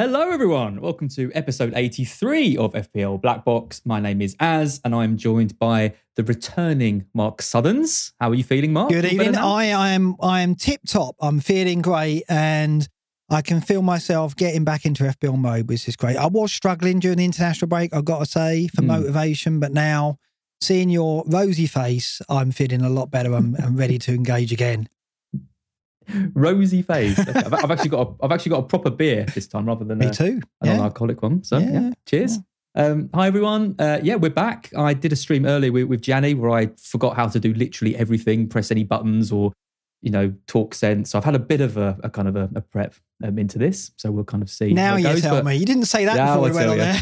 Hello, everyone. Welcome to episode 83 of FPL Black Box. My name is Az, and I'm joined by the returning Mark Sutherns. How are you feeling, Mark? Good evening. I, I am I am tip top. I'm feeling great, and I can feel myself getting back into FPL mode, which is great. I was struggling during the international break. I've got to say for Hmm. motivation, but now seeing your rosy face, I'm feeling a lot better. I'm, I'm ready to engage again. Rosy face. Okay, I've, I've actually got a, I've actually got a proper beer this time rather than Me a, too. an Yeah. non-alcoholic one. So yeah, Yeah, cheers. Um, hi everyone. Uh, yeah, we're back. I did a stream earlier with, with Janny where I forgot how to do literally everything, press any buttons or you know talk sense. So I've had a bit of a, a kind of a, a prep um, into this. So we'll kind of see. Now you goes, tell me. You didn't say that before we went on there.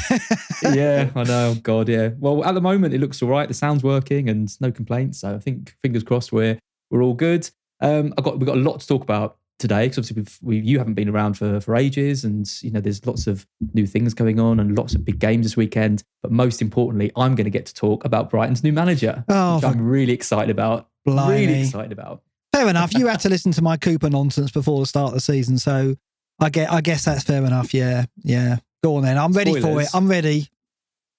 yeah, I know. God, yeah. Well, at the moment, it looks all right. The sound's working and no complaints. So I think fingers crossed we're we're all good. Um, I got we've got a lot to talk about today because obviously we you haven't been around for for ages, and you know there's lots of new things going on and lots of big games this weekend. But most importantly, I'm going to get to talk about Brighton's new manager, Oh, which I'm really excited about. Blimey. Really excited about. Fair enough. You had to listen to my Cooper nonsense before the start of the season, so I get. I guess that's fair enough. Yeah, yeah. Go on then. I'm ready for it. I'm ready.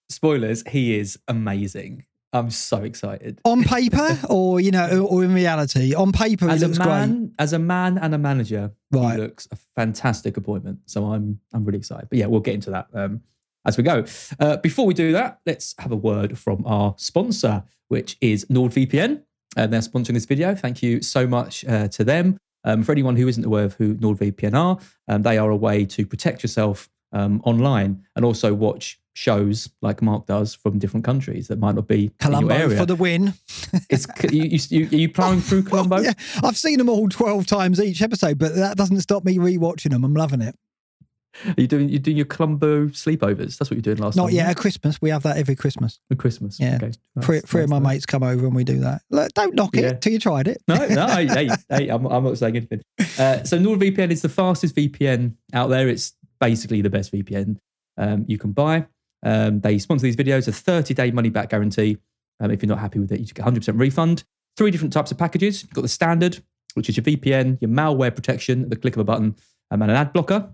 Spoilers: He is amazing. I'm so excited. On paper, or you know, or in reality, on paper as a man, as a man and a manager, Right. looks a fantastic appointment. So I'm I'm really excited. But yeah, we'll get into that um, as we go. Uh, before we do that, let's have a word from our sponsor, which is NordVPN. Uh, they're sponsoring this video. Thank you so much uh, to them. Um, for anyone who isn't aware of who NordVPN are, um, they are a way to protect yourself um, online and also watch shows like Mark does from different countries that might not be Colombo for the win. it's you, you, you, are you ploughing through Colombo? yeah, I've seen them all twelve times each episode, but that doesn't stop me rewatching them. I'm loving it. Are you doing you doing your Colombo sleepovers? That's what you're doing last night. Not time. yet. At Christmas, we have that every Christmas. At Christmas. Yeah. Okay. Three, three of my mates come over and we do that. Look, don't knock it Yeah. till you tried it. No, no, hey, hey, hey, I'm, I'm not saying anything. Uh, so NordVPN is the fastest VPN out there. It's basically the best VPN um, you can buy. Um, they sponsor these videos, a 30 day money back guarantee. Um, if you're not happy with it, you get 100% refund. Three different types of packages. You've got the standard, which is your VPN, your malware protection the click of a button, um, and an ad blocker.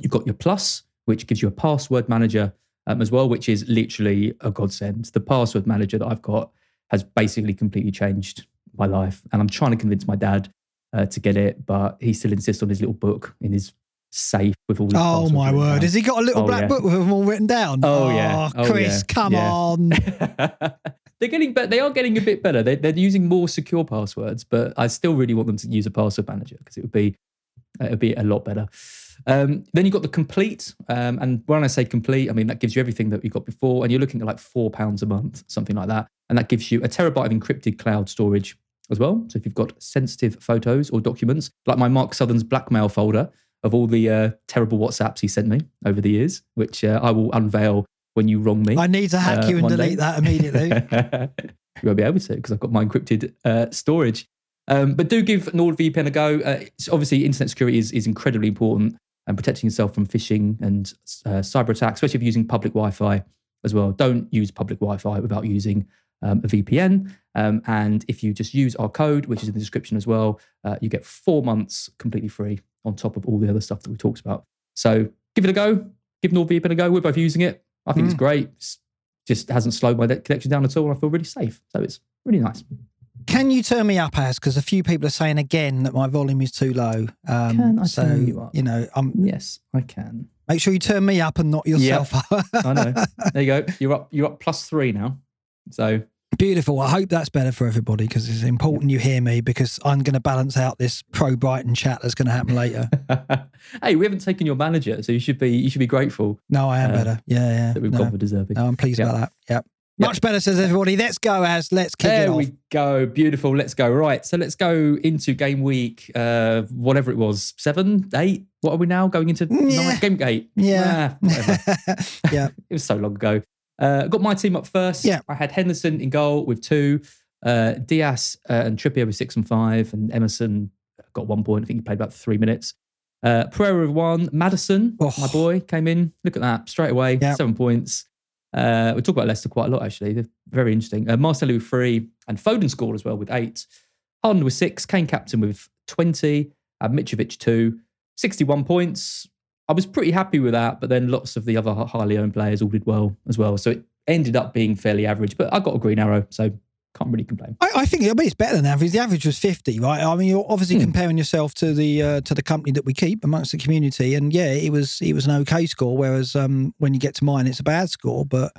You've got your plus, which gives you a password manager um, as well, which is literally a godsend. The password manager that I've got has basically completely changed my life. And I'm trying to convince my dad uh, to get it, but he still insists on his little book in his safe with all his Oh my word! down. Has he got a little Oh, black yeah. book with them all written down? Oh, yeah. Oh, Chris, yeah. come Yeah. on. they're getting better. They are getting a bit better. They, they're using more secure passwords, but I still really want them to use a password manager because it would be it would be a lot better. Um, then you've got the complete. Um, and when I say complete, I mean that gives you everything that you got before. And you're looking at like four pounds a month, something like that. And that gives you a terabyte of encrypted cloud storage as well. So if you've got sensitive photos or documents, like my Mark Sutherns' blackmail folder of all the uh, terrible WhatsApps he sent me over the years, which uh, I will unveil when you wrong me. I need to hack uh, you and delete day. that immediately. you won't be able to because I've got my encrypted uh, storage. Um, but do give NordVPN a go. Uh, obviously, internet security is, is incredibly important and protecting yourself from phishing and uh, cyber attacks, especially if you're using public Wi Fi as well. Don't use public Wi Fi without using um, a VPN. Um, and if you just use our code, which is in the description as well, uh, you get four months completely free on top of all the other stuff that we talked about. So give it a go. Give NordVPN a go. We're both using it. I think it's great. It's just hasn't slowed my connection down at all. And I feel really safe. So it's really nice. Can you turn me up, as because a few people are saying again that my volume is too low. Um, Can I so turn you up? You know, um, Yes, I can. make sure you turn me up and not yourself up. I know. There you go. You're up. You're up plus three now. So Beautiful. I hope that's better for everybody because it's important you hear me because I'm going to balance out this pro Brighton chat that's going to happen later. hey, we haven't taken your manager, so you should be you should be grateful No, I am Uh, better. Yeah, yeah. that we've no, gone for deserving. no, I'm pleased Yep. about that. Yep. Yep. Much better, says everybody. Let's go, as let's kick it There off. we go. Beautiful. Let's go. Right. So let's go into game week, uh, whatever it was, seven, eight. What are we now going into? Yeah. Nine, game eight. Yeah. Ah, yeah. it was so long ago. Uh, got my team up first. Yeah. I had Henderson in goal with two, uh, Diaz uh, and Trippier with six and five, and Emerson got one point. I think he played about three minutes. Uh, Pereira with one. Maddison, Oh. my boy, came in. Look at that straight away. Yeah. Seven points. Uh, we talk about Leicester quite a lot actually. They're very interesting. Uh, Marcelo with three, and Foden scored as well with eight. Harden with six. Kane captain with twenty. Uh, Mitrovic two. 61 points. I was pretty happy with that, but then lots of the other highly owned players all did well as well. So it ended up being fairly average, but I got a green arrow, so can't really complain. I, I think I mean, it's better than average. The average was fifty, right? I mean, you're obviously Hmm. comparing yourself to the uh, to the company that we keep amongst the community, and yeah, it was it was an okay score. Whereas um, when you get to mine, it's a bad score. But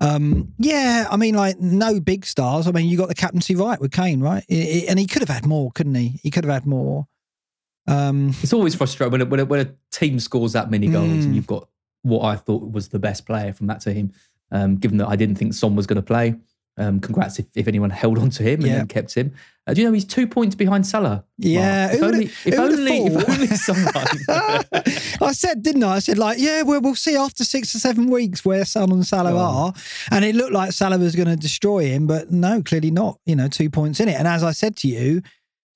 um, yeah, I mean, like no big stars. I mean, you got the captaincy right with Kane, right? I- I- and he could have had more, couldn't he? He could have had more. Um, It's always frustrating when a, when a, when a team scores that many goals Mm. and you've got what I thought was the best player from that team. Um, given that I didn't think Son was going to play. Um, congrats if, if anyone held on to him and Yeah. kept him. Uh, do you know he's two points behind Salah? Yeah, if only, if, only if only someone. I said, didn't I? I said, like, yeah, well, we'll see after six or seven weeks where Son and Salah Oh. are. And it looked like Salah was going to destroy him, but no, clearly not. You know, two points in it. And as I said to you,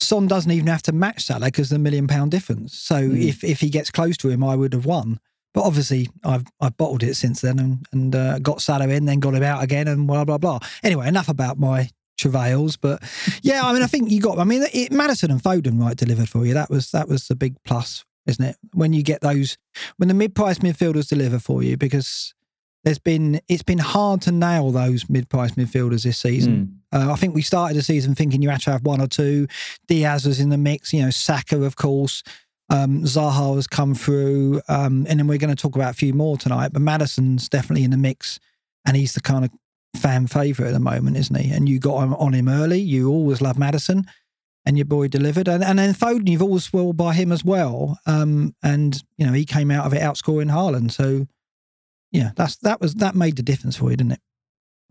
Son doesn't even have to match Salah because the million pound difference. So Mm. if if he gets close to him, I would have won. But obviously, I've I've bottled it since then and, and uh, got Salah in, then got him out again, and blah blah blah. Anyway, enough about my travails. But yeah, I mean, I think you got. I mean, it, Maddison and Foden right delivered for you. That was that was the big plus, isn't it? When you get those, when the mid-price midfielders deliver for you, because there's been it's been hard to nail those mid-price midfielders this season. Uh, I think we started the season thinking you had to have one or two. Diaz was in the mix, you know, Saka, of course. Um, Zaha has come through, um, and then we're going to talk about a few more tonight. But Maddison's definitely in the mix, and he's the kind of fan favourite at the moment, isn't he? And you got on him early. You always love Maddison, and your boy delivered. And, and then Foden, you've always swelled by him as well. Um, and you know he came out of it outscoring Haaland. So yeah, that's that was that made the difference for you, didn't it?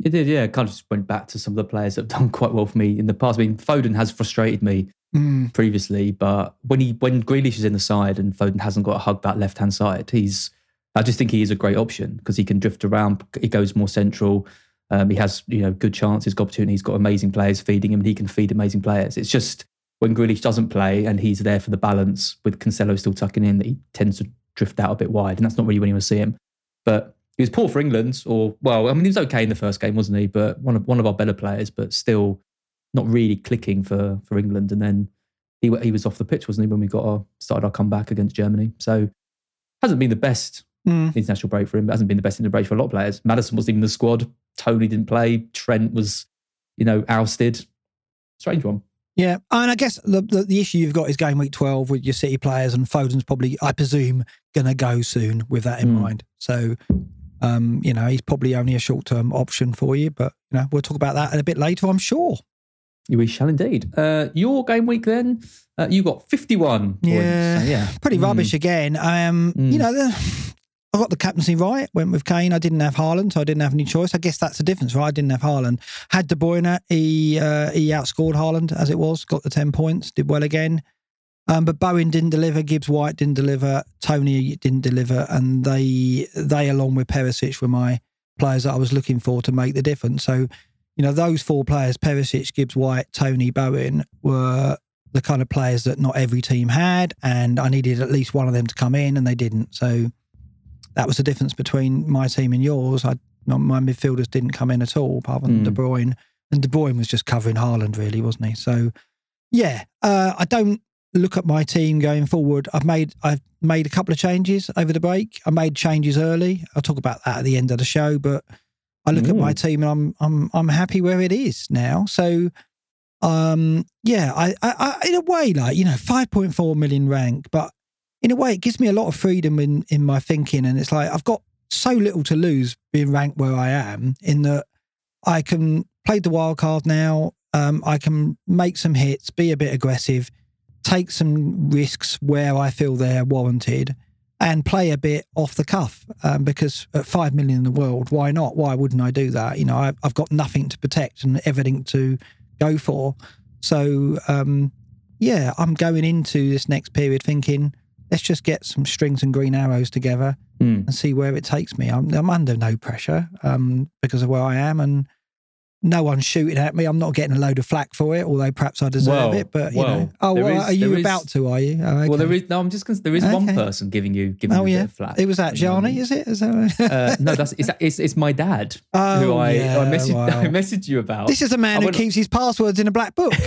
It did, yeah. Kind of just went back to some of the players that have done quite well for me in the past. I mean, Foden has frustrated me Mm. previously, but when he when Grealish is in the side and Foden hasn't got a hug that left hand side, he's I just think he is a great option because he can drift around. He goes more central. Um, he has you know good chances, good opportunities. He's got amazing players feeding him, and he can feed amazing players. It's just when Grealish doesn't play and he's there for the balance with Cancelo still tucking in that he tends to drift out a bit wide, and that's not really when you want to see him. But he was poor for England, or well, I mean, he was okay in the first game, wasn't he? But one of one of our better players, but still not really clicking for for England. And then he he was off the pitch, wasn't he, when we got our started our comeback against Germany? So hasn't been the best Mm. international break for him. But hasn't been the best international break for a lot of players. Maddison wasn't even in the squad. Tony didn't play. Trent was, you know, ousted. Strange one. Yeah, and I guess the, the the issue you've got is game week twelve with your City players, and Foden's probably, I presume, going to go soon with that in Mm. mind. So, um, you know, he's probably only a short term option for you, but you know, we'll talk about that a bit later, I'm sure. We shall indeed. Uh, your game week then, uh, you got 51 Yeah. points. So, yeah. Pretty Mm. rubbish again. Um, Mm. You know, the, I got the captaincy right. Went with Kane. I didn't have Haaland, so I didn't have any choice. I guess that's the difference, right? I didn't have Haaland. Had De Bruyne. He uh, he outscored Haaland as it was. Got the ten points. Did well again. Um, but Bowen didn't deliver. Gibbs White didn't deliver. Tony didn't deliver, and they they along with Perisic were my players that I was looking for to make the difference. So, you know, those four players: Perisic, Gibbs White, Tony, Bowen, were the kind of players that not every team had, and I needed at least one of them to come in, and they didn't. So that was the difference between my team and yours. I my midfielders didn't come in at all, apart from Mm. De Bruyne, and De Bruyne was just covering Haaland, really, wasn't he? So yeah, uh, I don't look at my team going forward. I've made I've made a couple of changes over the break. I made changes early. I'll talk about that at the end of the show, but I look at my team and I'm I'm I'm happy where it is now. So um yeah, I, I, I in a way like, you know, 5.4 million rank, but in a way it gives me a lot of freedom in in my thinking and it's like I've got so little to lose being ranked where I am in that I can play the wild card now. Um, I can make some hits, be a bit aggressive, take some risks where I feel they're warranted, and play a bit off the cuff. Um, because at five million in the world, why not? Why wouldn't I do that? You know, I, I've got nothing to protect and everything to go for. So, um, yeah, I'm going into this next period thinking, let's just get some strings and green arrows together Mm. and see where it takes me. I'm, I'm under no pressure um, because of where I am, and no one's shooting at me. I'm not getting a load of flack for it, although perhaps I deserve Well, it. But you well, know, oh, well, is- are you is- about to? Are you? Oh, Well, there is no. I'm just going. There is one person giving you giving Oh you a yeah, flack. it was that at. Johnny, is it? Is that... Uh, no, that's it's, it's it's my dad Oh, who I yeah, I messaged wow. I messaged you about. this is a man I who went- keeps his passwords in a black book.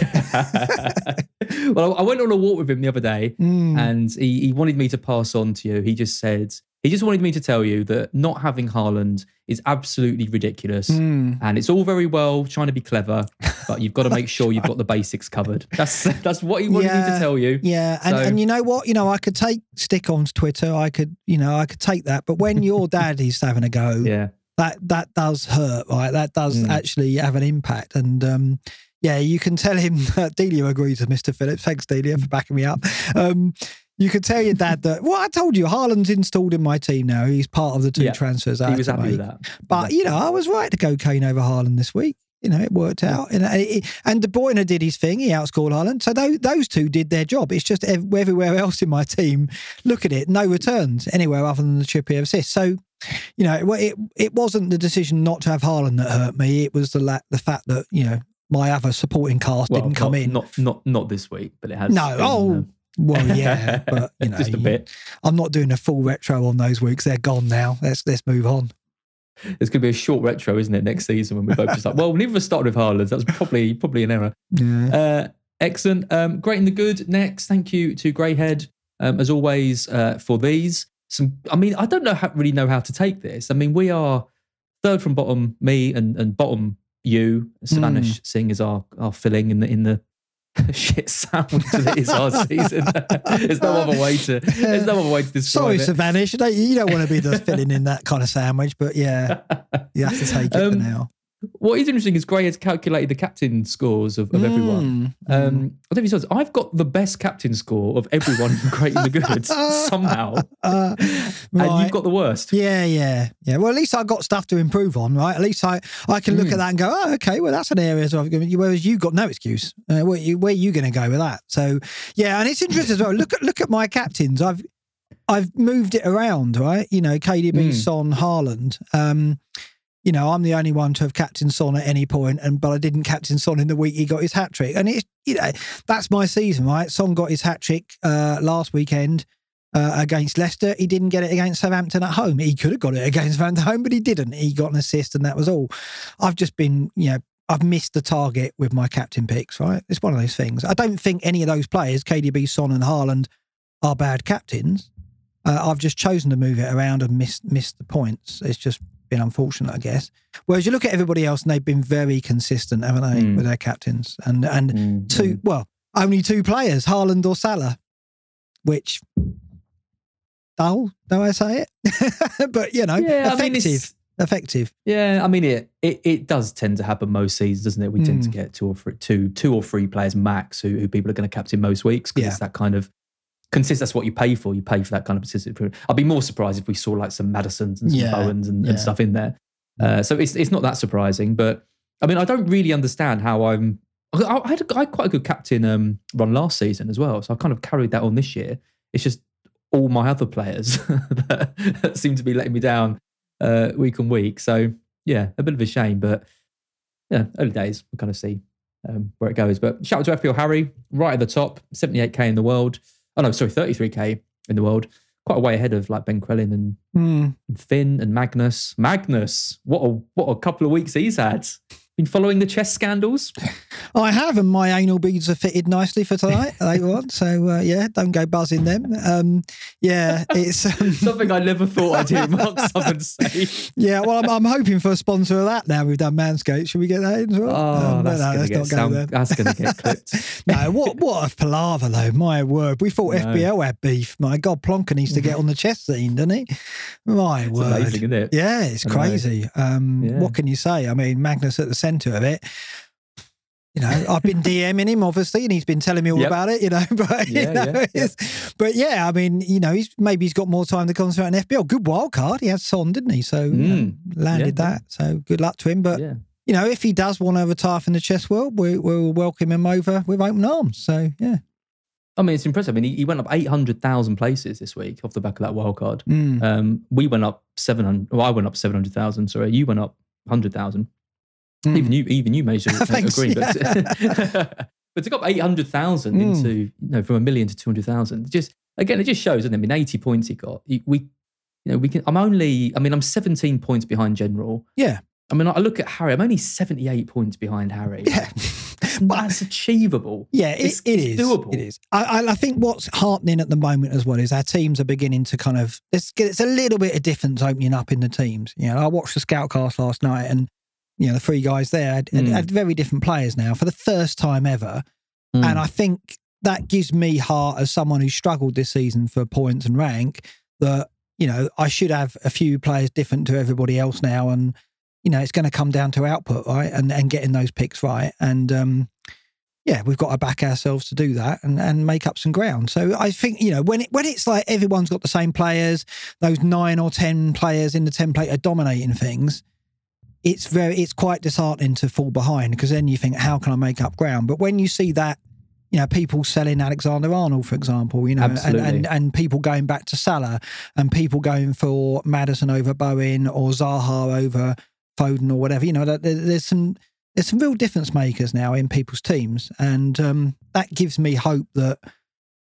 well, I went on a walk with him the other day, Mm. and he, he wanted me to pass on to you. He just said he just wanted me to tell you that not having Haaland is absolutely ridiculous, Mm. and it's all very well trying to be clever, but you've got to make sure you've got the basics covered. That's that's what he wanted me to tell you. Yeah, and, So- and you know what? You know, I could take stick on's Twitter. I could, you know, I could take that. But when your dad is having a go, Yeah, that that does hurt, right? That does Mm. actually have an impact. And um, yeah, you can tell him that Delia agrees with Mr. Phillips. Thanks, Delia, for backing me up. Um, you could tell your dad that. Well, I told you, Haaland's installed in my team now. He's part of the two Yeah, transfers. I he was happy with that. But you know, I was right to go Kane over Haaland this week. You know, it worked out. And, it, and De Bruyne did his thing. He outscored Haaland. So those, those two did their job. It's just everywhere else in my team, look at it, no returns anywhere other than the Trippier assist. So, you know, it, it, it wasn't the decision not to have Haaland that hurt me. It was the la- the fact that, you know, my other supporting cast Well, didn't come not, in. Not not not this week, but it has. no. been, Oh, uh, well, yeah. But, you know, just a bit. I'm not doing a full retro on those weeks. They're gone now. Let's let's move on. It's going to be a short retro, isn't it? Next season when we're both just like, well, neither of us started with Haaland. That was probably probably an error. Yeah. Uh, excellent. Um, great and the good. Next, thank you to Greyhead um, as always uh, for these. Some, I mean, I don't know how, really know how to take this. I mean, we are third from bottom, me and, and bottom you. Savanish Singh is our our filling in the in the shit sandwich that is our season. there's no other way to there's no other way to Sorry, describe it. Savanish. You don't, you don't want to be the filling in that kind of sandwich, but yeah, you have to take it for Um, now. What is interesting is Gray has calculated the captain scores of, of everyone. Mm, Um, I don't know if he says I've got the best captain score of everyone in Great and the Good somehow, Uh, and you've got the worst. Yeah, yeah, yeah. Well, at least I've got stuff to improve on, right? At least I, I can Hmm. look at that and go, oh, okay, well, that's an area. So you, whereas you got no excuse. Uh, where you, where you going to go with that? So, yeah, and it's interesting as well. Look at look at my captains. I've I've moved it around, right? You know, KDB, Mm. Son, Haaland. Um, you know, I'm the only one to have captain Son at any point, and but I didn't captain Son in the week he got his hat trick, and it's you know that's my season, right? Son got his hat trick uh, last weekend uh, against Leicester. He didn't get it against Southampton at home. He could have got it against Southampton home, but he didn't. He got an assist, and that was all. I've just been, you know, I've missed the target with my captain picks, right? It's one of those things. I don't think any of those players, KDB, Son, and Haaland, are bad captains. Uh, I've just chosen to move it around and miss missed the points. It's just been unfortunate, I guess. Whereas you look at everybody else, and they've been very consistent, haven't they, Mm. with their captains? And and Mm, two, mm. well, only two players, Haaland or Salah, which dull, do I say it? but you know, Yeah, I mean, effective. effective. Yeah, I mean it, it it does tend to happen most seasons, doesn't it? We tend to Mm. get two or three, two, two or three players max who, who people are going to captain most weeks because Yeah. it's that kind of consist. That's what you pay for. You pay for that kind of consistent. I'd be more surprised if we saw like some Maddisons and some Yeah, Bowens and, yeah. and stuff in there. Uh, so it's it's not that surprising, but I mean I don't really understand how I'm. I, I had, a, I had quite a good captain um, run last season as well, so I kind of carried that on this year. It's just all my other players that, that seem to be letting me down uh, week on week. So yeah, a bit of a shame, but yeah, early days. We'll kind of see um, where it goes. But shout out to FPL Harry, right at the top, 78k in the world. Oh no, sorry, 33k in the world. Quite a way ahead of like Ben Crellin and, Hmm. and Finn and Magnus. Magnus, what a what a couple of weeks he's had. Been following the chess scandals. I have, and my anal beads are fitted nicely for tonight later on. So uh, yeah, don't go buzzing them. Um, yeah, it's um, Something I never thought I'd hear Mark Someone say. yeah. Well, I'm, I'm hoping for a sponsor of that. Now we've done Manscaped, should we get that in as well? Oh, Um, that's no, going to get not go sound, there. that's going to get clipped. No, what what a palaver though. My word, we thought No. FPL had beef. My God, Plonker needs to get on the chess scene, doesn't he? My It's word. amazing, isn't it? Yeah, it's crazy. Um, Yeah. What can you say? I mean, Magnus at the centre of it. You know, I've been DMing him obviously, and he's been telling me all Yep. about it. You know, but you Yeah, know, yeah, yeah. but yeah, I mean, you know, he's maybe he's got more time to concentrate on FPL. Good wild card, he had Son, didn't he? So you know, Mm. landed that. So good luck to him. But Yeah. you know, if he does want to retire from the chess world, we, we'll welcome him over with open arms. So yeah, I mean, it's impressive. I mean, he, he went up 800,000 places this week off the back of that wild card. Mm. Um, we went up 700, well, I went up 700,000. Sorry, you went up 100,000. Mm. Even you, even you made sure agree. But, but to go up 800,000 Mm. into, you know, from a million to 200,000, just, again, it just shows, it? I mean, 80 points he got. We, you know, we can, I'm only, I mean, I'm 17 points behind General. yeah, I mean, I look at Harry, I'm only 78 points behind Harry. yeah. But that's achievable. Yeah, it, It's- it it's is. doable. It is. I, I, I think what's heartening at the moment as well is our teams are beginning to kind of it's, it's a little bit of difference opening up in the teams. You know, I watched the Scoutcast last night, and you know the three guys there had, Mm. had very different players now for the first time ever, Mm. and I think that gives me heart as someone who struggled this season for points and rank. That you know I should have a few players different to everybody else now, and you know it's going to come down to output, right, and and getting those picks right, and um, yeah, we've got to back ourselves to do that and, and make up some ground. So I think you know when it, when it's like everyone's got the same players, those nine or ten players in the template are dominating things. It's very it's quite disheartening to fall behind because then you think how can I make up ground? But when you see that. You know, people selling Alexander Arnold, for example, you know, and, and, and people going back to Salah and people going for Maddison over Bowen or Zaha over Foden or whatever. You know, there- there's some there's some real difference makers now in people's teams, and um, that gives me hope that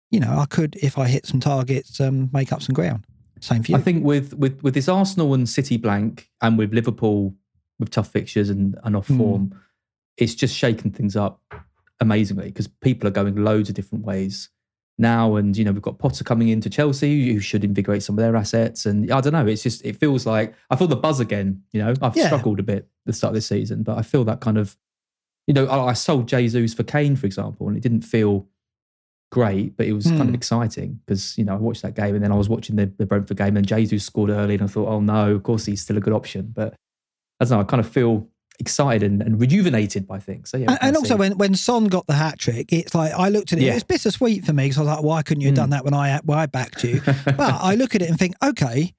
you know I could, if I hit some targets, um, make up some ground. Same for you. I think with with with this Arsenal and City blank, and with Liverpool with tough fixtures and, and off Mm. form, it's just shaken things up amazingly because people are going loads of different ways now. And you know we've got Potter coming into Chelsea, who should invigorate some of their assets. And I don't know, it's just it feels like I feel the buzz again. You know, I've Yeah. struggled a bit at the start of this season, but I feel that kind of, you know, I, I sold Jesus for Kane, for example, and it didn't feel great, but it was kind of Hmm. exciting because you know I watched that game and then I was watching the, the Brentford game and Jesus scored early and I thought, oh no, of course he's still a good option. But I don't know, I kind of feel excited and, and rejuvenated by things. So yeah, and, and also when, when Son got the hat trick, it's like I looked at it. Yeah. It's bittersweet for me because I was like, why couldn't you have Mm. done that when I when I backed you? but I look at it and think, okay,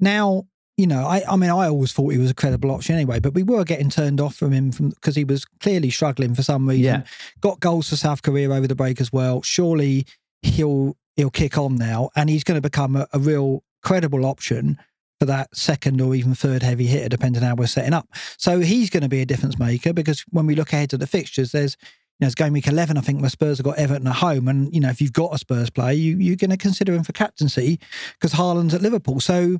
now you know. I I mean, I always thought he was a credible option anyway, but we were getting turned off from him from because he was clearly struggling for some reason. Yeah. Got goals for South Korea over the break as well. Surely he'll he'll kick on now, and he's going to become a, a real credible option for that second or even third heavy hitter, depending on how we're setting up. So he's going to be a difference maker because when we look ahead to the fixtures, there's you know, it's game week 11, I think, where Spurs have got Everton at home. And, you know, if you've got a Spurs player, you, you're going to consider him for captaincy because Haaland's at Liverpool. So,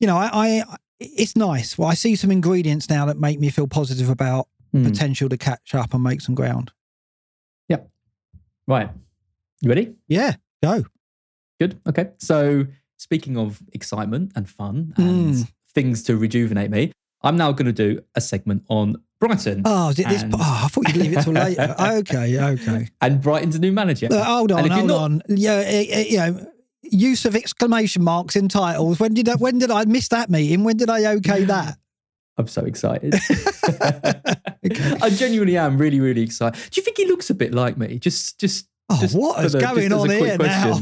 you know, I, I it's nice. Well, I see some ingredients now that make me feel positive about Hmm. potential to catch up and make some ground. Yep. Right, you ready? Yeah, go. Good. Okay. So speaking of excitement and fun and Mm. things to rejuvenate me, I'm now going to do a segment on Brighton Oh, is it this? And- Oh, I thought you'd leave it till later. okay, okay. and Brighton's new manager. Uh, hold on, And if you're hold not- on. Yeah, eh, eh, you know, use of exclamation marks in titles. When did I, when did I miss that meeting? When did I okay that? I'm so excited. I genuinely am really, really excited. Do you think he looks a bit like me? Just, just. Oh, just what is the- going on here now?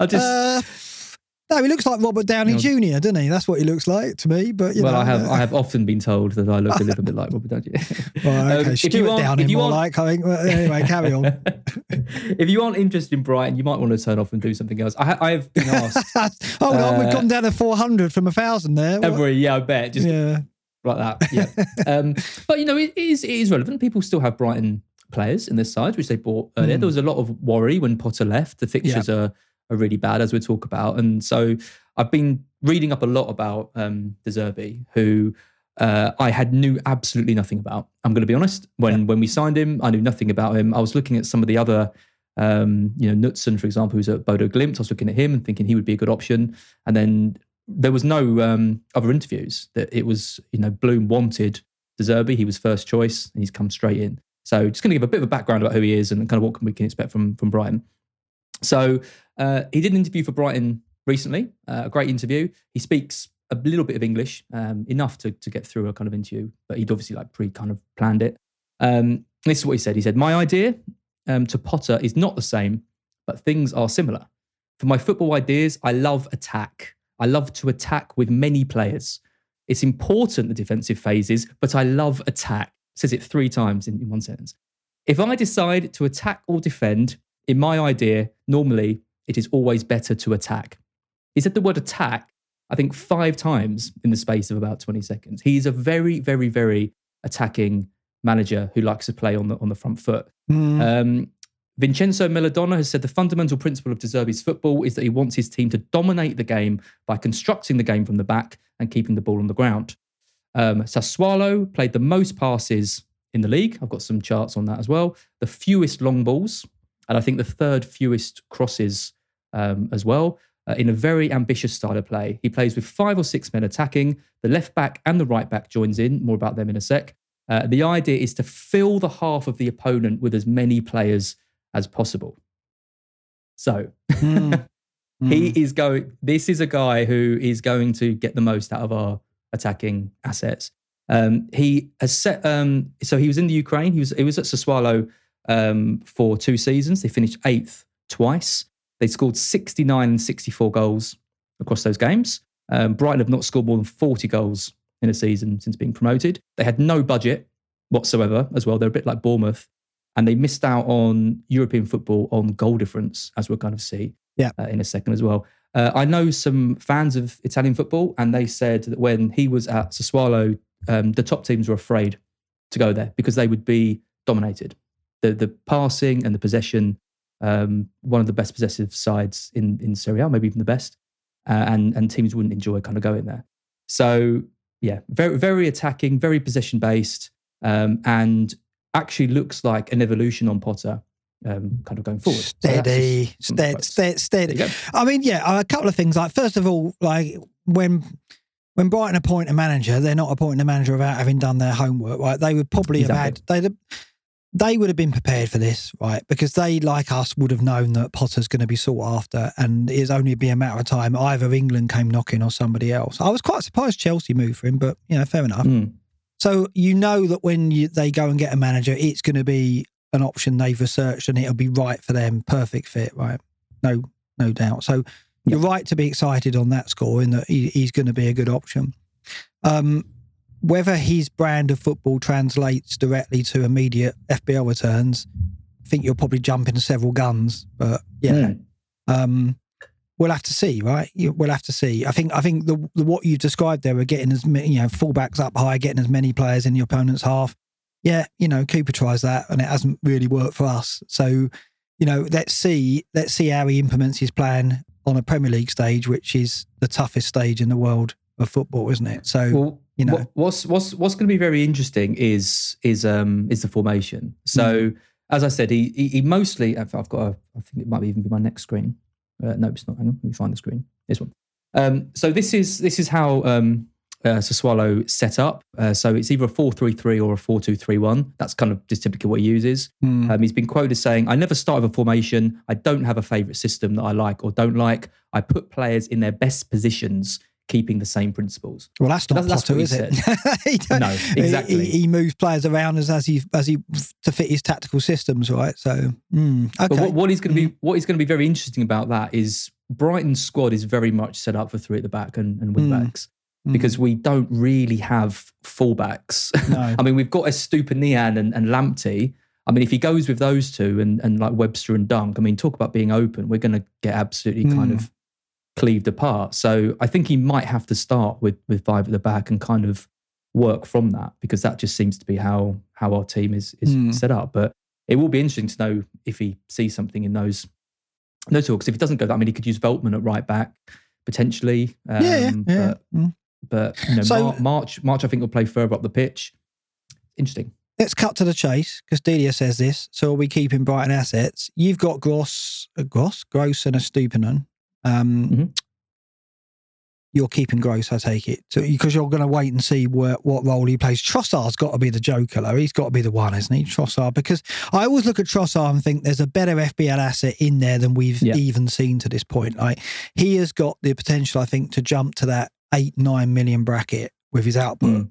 I just. Uh, no, he looks like Robert Downey You Jr., doesn't he? That's what he looks like to me. But you well, know, I have uh, I have often been told that I look a little bit like Robert Downey. Well, okay, Um, if Stuart you aren't- Downing if you more like. I think. Well, anyway, carry on. if you aren't interested in Brighton, you might want to turn off and do something else. I, ha- I have been asked Hold on, we've Uh, gone down to 400 from a thousand there. What? every yeah, I bet just yeah. like that. Yeah. um, but you know, it is it is relevant. People still have Brighton players in their sides, which they bought earlier. Hmm. There was a lot of worry when Potter left. The fixtures are are really bad, as we talk about, and so I've been reading up a lot about um, De Zerbi, who. Uh, I had knew absolutely nothing about. I'm going to be honest. When when we signed him, I knew nothing about him. I was looking at some of the other, um, you know, Knutsen, for example, who's at Bodo Glimt. I was looking at him and thinking he would be a good option. And then there was no um, other interviews. That it was, you know, Bloom wanted De Zerbi. He was first choice, and he's come straight in. So just going to give a bit of a background about who he is and kind of what we can expect from from Brighton. So uh, he did an interview for Brighton recently, uh, a great interview. He speaks a little bit of English, um, enough to, to get through a kind of interview, but he'd obviously like pre kind of planned it. Um, this is what he said. He said, My idea um, to Potter is not the same, but things are similar. For my football ideas, I love attack. I love to attack with many players. It's important the defensive phases, but I love attack. Says it three times in, in one sentence. If I decide to attack or defend, in my idea, normally it is always better to attack. He said the word attack, I think, five times in the space of about 20 seconds. He's a very, very, very attacking manager who likes to play on the on the front foot. Mm. Um, Vincenzo Melodonna has said the fundamental principle of De Zerbi's football is that he wants his team to dominate the game by constructing the game from the back and keeping the ball on the ground. Um, Sassuolo played the most passes in the league. I've got some charts on that as well. The fewest long balls, and I think the third fewest crosses um, as well. Uh, in a very ambitious style of play, he plays with five or six men attacking. The left back and the right back joins in. More about them in a sec. Uh, the idea is to fill the half of the opponent with as many players as possible. So Mm. he is going. This is a guy who is going to get the most out of our attacking assets. Um, he has set. Um, so he was in the Ukraine. He was. He was at Sassuolo um, for two seasons. They finished eighth twice. They scored sixty nine and sixty four goals across those games. Um, Brighton have not scored more than forty goals in a season since being promoted. They had no budget whatsoever as well. They're a bit like Bournemouth, and they missed out on European football on goal difference, as we'll kind of see Yeah. uh, in a second as well. Uh, I know some fans of Italian football, and they said that when he was at Sassuolo, um, the top teams were afraid to go there because they would be dominated. The the passing and the possession, um, one of the best possessive sides in in Serie A, maybe even the best, uh, and and teams wouldn't enjoy kind of going there. So yeah, very very attacking, very possession based, um, and actually looks like an evolution on Potter, um, kind of going forward. So Steady, just some steady, steady, steady. There you go. I mean, yeah, a couple of things. Like, first of all, like when when Brighton appoint a manager, they're not appointing a manager without having done their homework. Right? They would probably have had they they would have been prepared for this, right? Because they, like us, would have known that Potter's going to be sought after, and it's only be a matter of time either England came knocking or somebody else. I was quite surprised Chelsea moved for him, but you know, fair enough. Mm. So you know that when you, they go and get a manager, it's going to be an option they've researched and it'll be right for them, perfect fit, right? No, no doubt. So you're right to be excited on that score in that he, he's going to be a good option. Um, whether his brand of football translates directly to immediate FPL returns, I think you're probably jumping several guns. But yeah, Mm. um, we'll have to see, right? We'll have to see. I think I think the, the what you described there, are getting as many, you know, fullbacks up high, getting as many players in the opponent's half. Yeah, you know, Cooper tries that, and it hasn't really worked for us. So, you know, let's see, let's see how he implements his plan on a Premier League stage, which is the toughest stage in the world of football, isn't it? So, Well, you know. what's what's what's going to be very interesting is is um is the formation. So Mm. as I said, he he, he mostly. I've I've got. A, I think it might even be my next screen. Uh, no, it's not. Hang on, let me find the screen. This one. Um, so this is this is how um uh, Sassuolo set up. Uh, so it's either a 4 3 3 or a 4 2 3 1. That's kind of just typically what he uses. Hmm. Um, he's been quoted as saying, I never start with a formation. I don't have a favourite system that I like or don't like. I put players in their best positions, keeping the same principles. Well, that's not That's- that's Potter, what is he it? No, exactly. He, he moves players around as, as he as he to fit his tactical systems, right? So, mm, okay. But what, what is going to be what is going to be very interesting about that is Brighton's squad is very much set up for three at the back and, and wing Mm. backs because we don't really have fullbacks. No. I mean, we've got Estupiñán and, and Lamptey. I mean, if he goes with those two and, and like Webster and Dunk, I mean, talk about being open. We're going to get absolutely kind Mm. of cleaved apart. So I think he might have to start with with five at the back and kind of work from that because that just seems to be how how our team is is Mm. set up. But it will be interesting to know if he sees something in those those talks. If he doesn't go that, I mean, he could use Veltman at right back potentially. Um, yeah, yeah. But, Mm. but you know, So- Mar- March March I think will play further up the pitch. Interesting. Let's cut to the chase because Delia says this. So are we keeping Brighton assets? You've got Gross, uh, Gross, Gross, and Estupiñán. Um, Mhm. You're keeping Gross, I take it, so, because you're going to wait and see where, what role he plays. Trossard's got to be the joker, though. He's got to be the one, isn't he? Trossard, because I always look at Trossard and think there's a better FPL asset in there than we've Yeah. even seen to this point. Like he has got the potential, I think, to jump to that eight nine million bracket with his output Mm.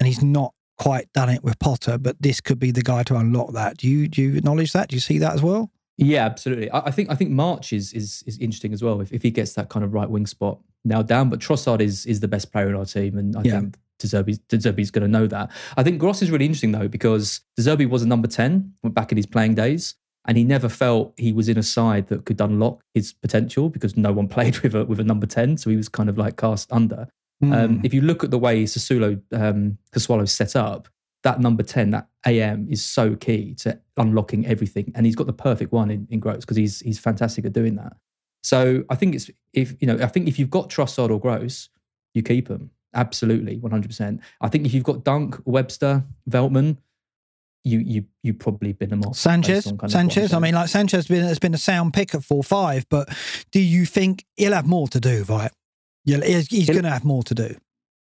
and he's not quite done it with Potter, but this could be the guy to unlock that. Do you do you acknowledge that? Do you see that as well? Yeah, absolutely. I, I think I think March is is is interesting as well if, if he gets that kind of right wing spot now down. But Trossard is is the best player in our team, and I Yeah. think De Zerbi's Deserby's going to know that. I think Gross is really interesting though because De Zerbi was a number ten back in his playing days, and he never felt he was in a side that could unlock his potential because no one played with a with a number ten, so he was kind of like cast under. Hmm. Um, if you look at the way Sassuolo um, Sassuolo's set up, that number 10, that AM is so key to unlocking everything. And he's got the perfect one in, in Gross because he's he's fantastic at doing that. So I think it's if you know, I think if you've got Trossard or Gross, you keep them. Absolutely, 100%. I think if you've got Dunk, Webster, Veltman, you you you probably bin them off. Sanchez, based on of I'm Sanchez. I mean, like Sanchez has been, has been a sound pick at four five, but do you think he'll have more to do? Right? Yeah, he's, he's going to have more to do.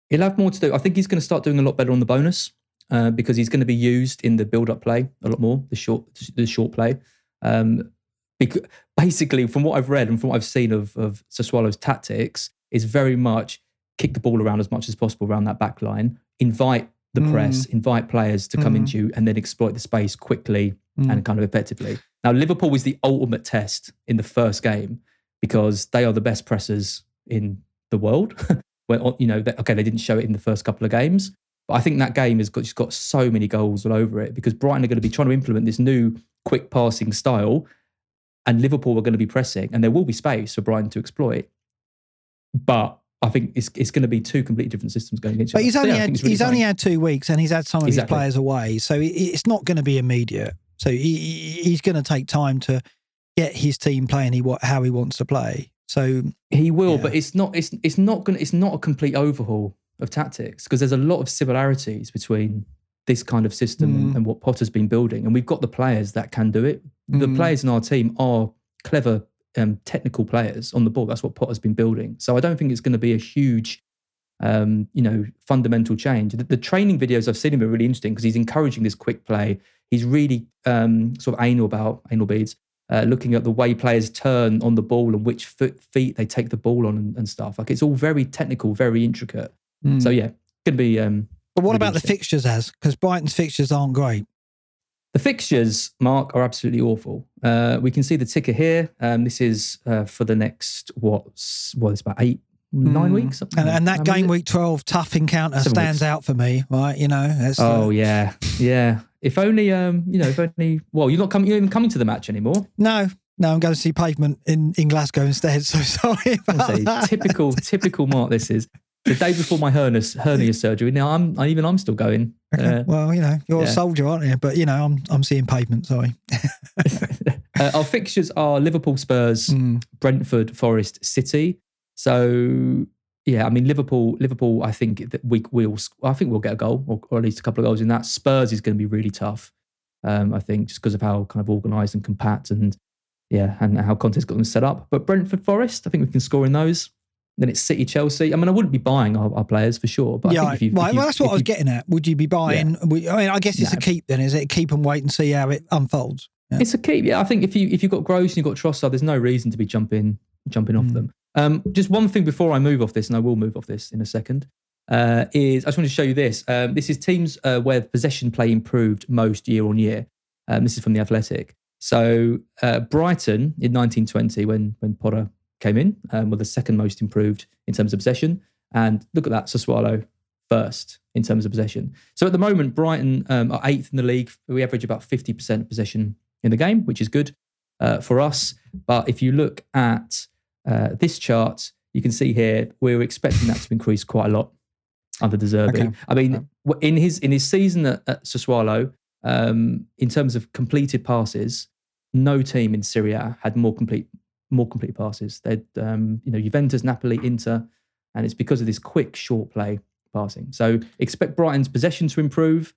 He'll have more to do. I think he's going to start doing a lot better on the bonus uh, because he's going to be used in the build-up play a lot more, the short, the short play. Um, because basically, from what I've read and from what I've seen of of Sassuolo's tactics, is very much kick the ball around as much as possible around that back line, invite the Mm. press, invite players to come Mm. into you, and then exploit the space quickly Mm. and kind of effectively. Now, Liverpool was the ultimate test in the first game because they are the best pressers in the world. when you know, they, okay, they didn't show it in the first couple of games, but I think that game has got just got so many goals all over it because Brighton are going to be trying to implement this new quick passing style, and Liverpool are going to be pressing, and there will be space for Brighton to exploit. But I think it's it's going to be two completely different systems going against each But other. he's So, only yeah, had really he's only had two weeks, and he's had some of Exactly. his players away, so it's not going to be immediate. So he, he- he's going to take time to get his team playing he how he wants to play. So He will, Yeah. but it's not. It's it's not going. It's not a complete overhaul of tactics because there's a lot of similarities between this kind of system Mm. and, what Potter's been building, and we've got the players that can do it. The Mm. players in our team are clever, um, technical players on the ball. That's what Potter's been building. So I don't think it's going to be a huge, um, you know, fundamental change. The, the training videos I've seen him are really interesting because he's encouraging this quick play. He's really um, sort of anal about anal beads uh, looking at the way players turn on the ball and which foot, feet they take the ball on and, and stuff. Like it's all very technical, very intricate. Mm. So yeah, going to be. Um, but what about the fixtures as because Brighton's fixtures aren't great. the fixtures, Mark, are absolutely awful. Uh, we can see the ticker here. Um, this is uh, for the next what's what? It's about eight, nine Mm. weeks. And, and that How game it? week 12 tough encounter Seven stands weeks. out for me, right? You know, it's, uh, Oh yeah, yeah. If only, um, you know, if only. Well, you're not coming. You're not even coming to the match anymore. no, no, I'm going to see pavement in, in Glasgow instead. So sorry about Say, that. typical, typical Mark. This is the day before my hernia, hernia surgery. Now I'm, I, even I'm still going. Okay, Uh, well, you know, you're a soldier, aren't you? But you know, I'm I'm seeing pavement. Sorry. uh, our fixtures are Liverpool, Spurs, Mm. Brentford, Forest, City. So yeah, I mean Liverpool. Liverpool. I think that we will. I think we'll get a goal or, or at least a couple of goals in that. Spurs is going to be really tough. Um, I think just because of how kind of organised and compact and yeah, and how Conte's got them set up. But Brentford, Forest. I think we can score in those. Then it's City, Chelsea. I mean, I wouldn't be buying our, our players for sure, but I yeah, think if you, right. if you- well, that's what I was you- getting at. Would you be buying? would- I mean, I guess it's a keep. Then is it keep and wait and see how it unfolds? Yeah. It's a keep. Yeah, I think if you if you've got Gross and you've got Trossard, there's no reason to be jumping jumping off Mm. them. Um, just one thing before I move off this, and I will move off this in a second, uh, is I just want to show you this. Um, this is teams uh, where possession play improved most year on year. Um, this is from the Athletic. So uh, Brighton in 1920, when when Potter came in, um, were the second most improved in terms of possession. And look at that, Sassuolo first in terms of possession. So at the moment, Brighton um, are eighth in the league. We average about 50% possession in the game, which is good uh, for us. But if you look at uh, this chart, you can see here we're expecting that to increase quite a lot under De Zerbi. Okay. I mean, Okay. in his in his season at, at Sassuolo, um, in terms of completed passes, no team in Serie A had more complete more complete passes. They'd um, you know Juventus, Napoli, Inter, and it's because of this quick short play passing. So expect Brighton's possession to improve.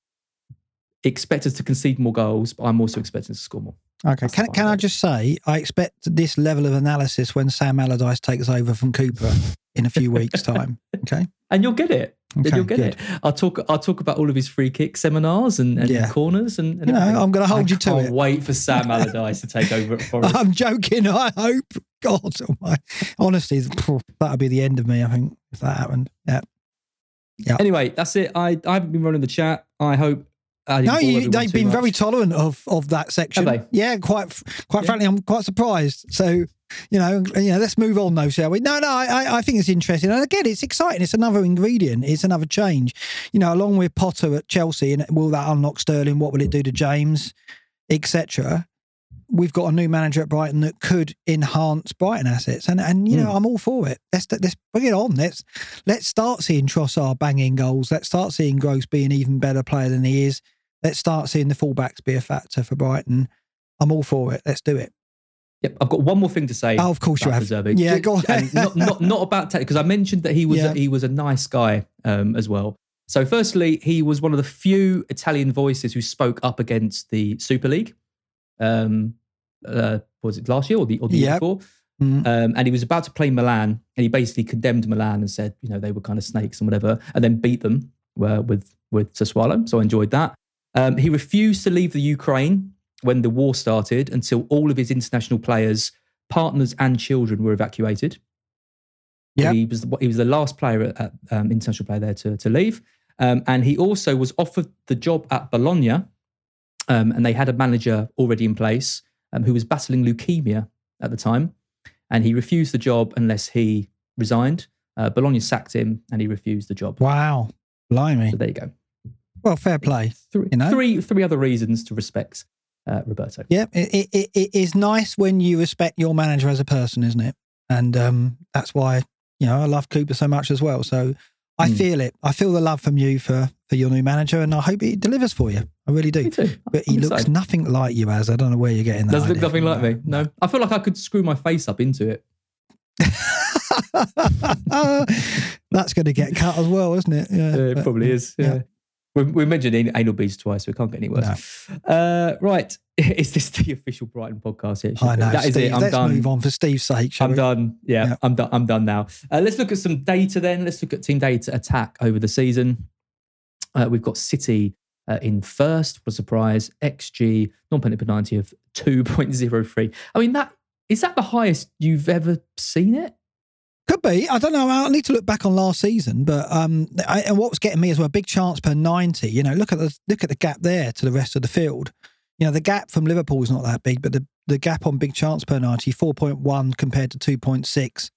Expect us to concede more goals, but I'm also expecting us to score more. Okay. That's Can, can I just say, I expect this level of analysis when Sam Allardyce takes over from Cooper in a few weeks' time. Okay. And you'll get it. Okay, you'll get good. it. I'll talk. I'll talk about all of his free kick seminars and, and Yeah. corners and. and You know, everything. I'm gonna hold I you to can't it. Wait for Sam Allardyce to take over at Forest. I'm joking. I hope. God, oh my. honestly, that'd be the end of me. I think if that happened. Yeah. Yeah. Anyway, that's it. I, I haven't been running the chat. I hope. No, you, they've been very tolerant of of that section. Have Yeah, quite quite Yeah. frankly, I'm quite surprised. So, you know, you know, let's move on though, shall we? No, no, I, I- think it's interesting, and again, it's exciting. It's another ingredient. It's another change. You know, along with Potter at Chelsea, and will that unlock Sterling? What will it do to James, etc. We've got a new manager at Brighton that could enhance Brighton assets, and and you know Hmm. I'm all for it. Let's let's bring it on. Let's let's start seeing Trossard banging goals. Let's start seeing Gross being an even better player than he is. Let's start seeing the fullbacks be a factor for Brighton. I'm all for it. Let's do it. Yep, I've got one more thing to say. Oh, of course you have. De Zerbi. Yeah, go on. Not, not, not about tech because I mentioned that he was Yeah. a, he was a nice guy um, as well. So, firstly, he was one of the few Italian voices who spoke up against the Super League. Um, uh, was it last year or the, or the year before? Mm. Um, and he was about to play Milan, and he basically condemned Milan and said, you know, they were kind of snakes and whatever, and then beat them uh, with with Sassuolo. So I enjoyed that. Um, he refused to leave the Ukraine when the war started until all of his international players, partners, and children were evacuated. Yep. he was he was the last player at, at, um, international player there to to leave, um, and he also was offered the job at Bologna, um, and they had a manager already in place um, who was battling leukemia at the time, and he refused the job unless he resigned. Uh, Bologna sacked him, and he refused the job. Wow, blimey. So there you go. Well, fair play. Three, You know? three, three other reasons to respect uh, Roberto. Yeah, it, it, it, is nice when you respect your manager as a person, isn't it? And um, that's why you know I love Cooper so much as well. So I Mm. feel it. I feel the love from you for for your new manager, and I hope he delivers for you. I really do. Me too. But he looks excited. nothing like you, as I don't know where you're getting that. Does look nothing like me. No, I feel like I could screw my face up into it. That's going to get cut as well, isn't it? Yeah, Uh, it but- probably is. Yeah. yeah. We, we mentioned anal beads twice, so it can't get any worse. Uh, right. Is this the official Brighton podcast? Yeah, I know. That is Steve, it. I'm let's done. move on for Steve's sake. I'm we? done. Yeah, Yeah. I'm done. I'm done now. Uh, let's look at some data then. Let's look at team data attack over the season. Uh, we've got City uh, in first. What a surprise! XG non-penalty per ninety of two point zero three. I mean, that is that the highest you've ever seen it? Could be. I don't know. I'll need to look back on last season, but um, I, and what was getting me as well, big chance per ninety. You know, look at the look at the gap there to the rest of the field. You know, the gap from Liverpool is not that big, but the the gap on big chance per ninety, four point one compared to two point six.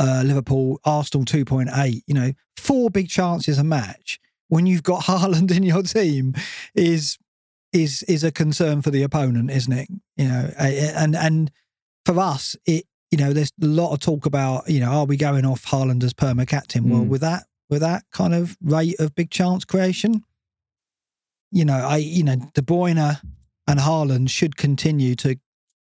Uh, Liverpool, Arsenal, two point eight. You know, four big chances a match when you've got Haaland in your team is is is a concern for the opponent, isn't it? You know, and and for us, it you know, there's a lot of talk about, you know, are we going off Haaland as perma captain? Well, Mm. with that, with that kind of rate of big chance creation, you know, I, you know, De Bruyne and Haaland should continue to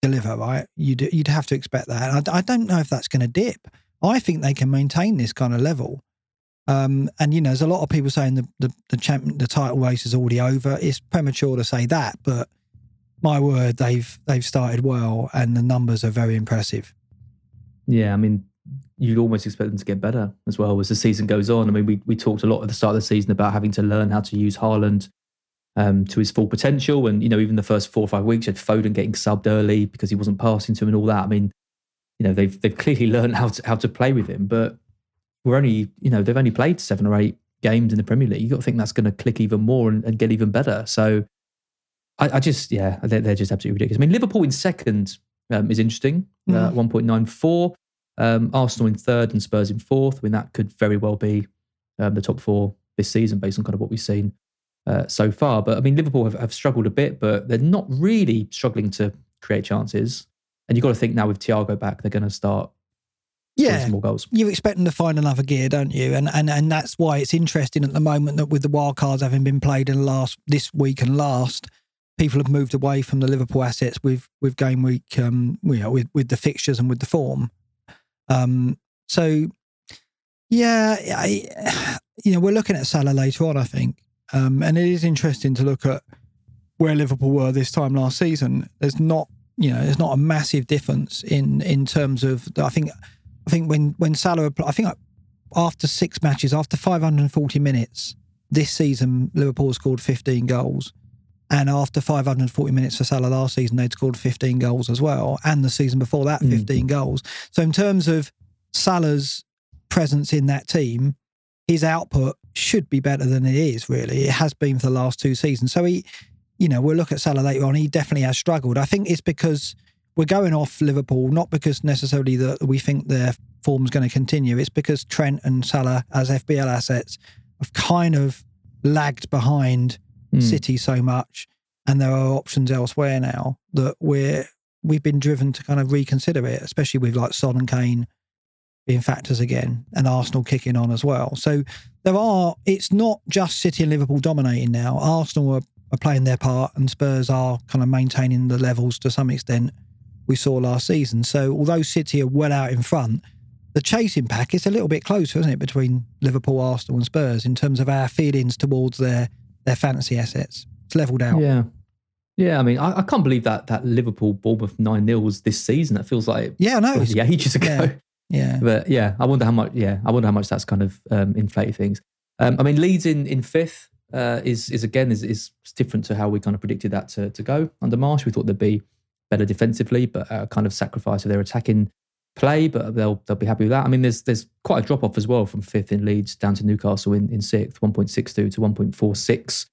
deliver, right? You'd you'd have to expect that. And I, I don't know if that's going to dip. I think they can maintain this kind of level. Um, and you know, there's a lot of people saying the the the champion, the title race is already over. It's premature to say that, but my word, they've they've started well, and the numbers are very impressive. Yeah, I mean, you'd almost expect them to get better as well as the season goes on. I mean, we we talked a lot at the start of the season about having to learn how to use Haaland um, to his full potential, and you know, even the first four or five weeks, you had Foden getting subbed early because he wasn't passing to him and all that. I mean, you know, they've they've clearly learned how to how to play with him, but we're only you know they've only played seven or eight games in the Premier League. You've got to think that's going to click even more and, and get even better. So. I, I just, yeah, they're, they're, just absolutely ridiculous. I mean, Liverpool in second um, is interesting, mm. uh, 1.94. Um, Arsenal in third and Spurs in fourth. I mean, that could very well be um, the top four this season based on kind of what we've seen uh, so far. But I mean, Liverpool have, have, struggled a bit, but they're not really struggling to create chances. And you've got to think now with Thiago back, they're going to start yeah, more goals. You expect them to find another gear, don't you? And and and that's why it's interesting at the moment that with the wild cards having been played in the last this week and last, people have moved away from the Liverpool assets with with game week, um, you know, with with the fixtures and with the form. Um, so yeah, I, you know, we're looking at Salah later on, I think, um, and it is interesting to look at where Liverpool were this time last season. There's not, you know, there's not a massive difference in in terms of. I think, I think when when Salah, I think after six matches, after 540 minutes this season, Liverpool scored 15 goals. And after 540 minutes for Salah last season, they'd scored 15 goals as well. And the season before that, 15 mm. goals. So, in terms of Salah's presence in that team, his output should be better than it is, really. It has been for the last two seasons. So, he, you know, we'll look at Salah later on. He definitely has struggled. I think it's because we're going off Liverpool, not because necessarily that we think their form's going to continue. It's because Trent and Salah, as FPL assets, have kind of lagged behind mm. City so much, and there are options elsewhere now that we're we've been driven to kind of reconsider it, especially with like Son and Kane being factors again, and Arsenal kicking on as well. So there are. It's not just City and Liverpool dominating now. Arsenal are, are playing their part, and Spurs are kind of maintaining the levels to some extent we saw last season. So although City are well out in front, the chasing pack is a little bit closer, isn't it, between Liverpool, Arsenal, and Spurs in terms of our feelings towards their their fantasy assets. It's leveled out. Yeah. Yeah, I mean, I, I can't believe that that Liverpool Bournemouth nine 0 was this season. That feels like yeah, no, yeah, ages ago. Yeah. yeah, but yeah, I wonder how much. Yeah, I wonder how much that's kind of um, inflated things. Um, I mean, Leeds in in fifth uh, is is again is is different to how we kind of predicted that to to go under Marsch. We thought they'd be better defensively, but a kind of sacrifice of their attacking play. But they'll they'll be happy with that. I mean, there's there's quite a drop off as well from fifth in Leeds down to Newcastle in in sixth, one point six two to one point four six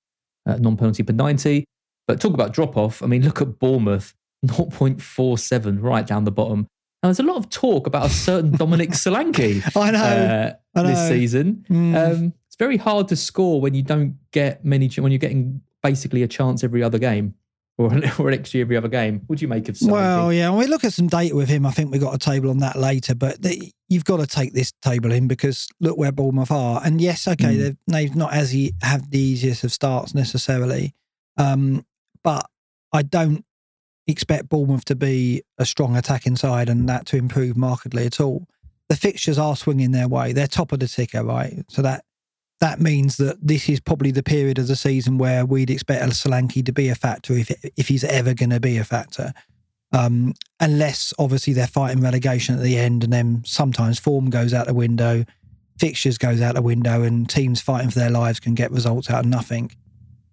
uh, non penalty per 90. But talk about drop off. I mean, look at Bournemouth, 0.47 right down the bottom. Now, there's a lot of talk about a certain Dominic Solanke I know, uh, I know. this season. Mm. Um, it's very hard to score when you don't get many, when you're getting basically a chance every other game or, or an extra every other game. What do you make of Solanke? Well, yeah, when we look at some data with him, I think we've got a table on that later, but the, you've got to take this table in because look where Bournemouth are. And yes, okay, mm. they've, they've not as he have the easiest of starts necessarily, um, but I don't expect Bournemouth to be a strong attacking side and that to improve markedly at all. The fixtures are swinging their way. They're top of the ticker, right? So that that means that this is probably the period of the season where we'd expect El Solanke to be a factor if if he's ever going to be a factor. Um, unless obviously they're fighting relegation at the end, and then sometimes form goes out the window, fixtures goes out the window, and teams fighting for their lives can get results out of nothing.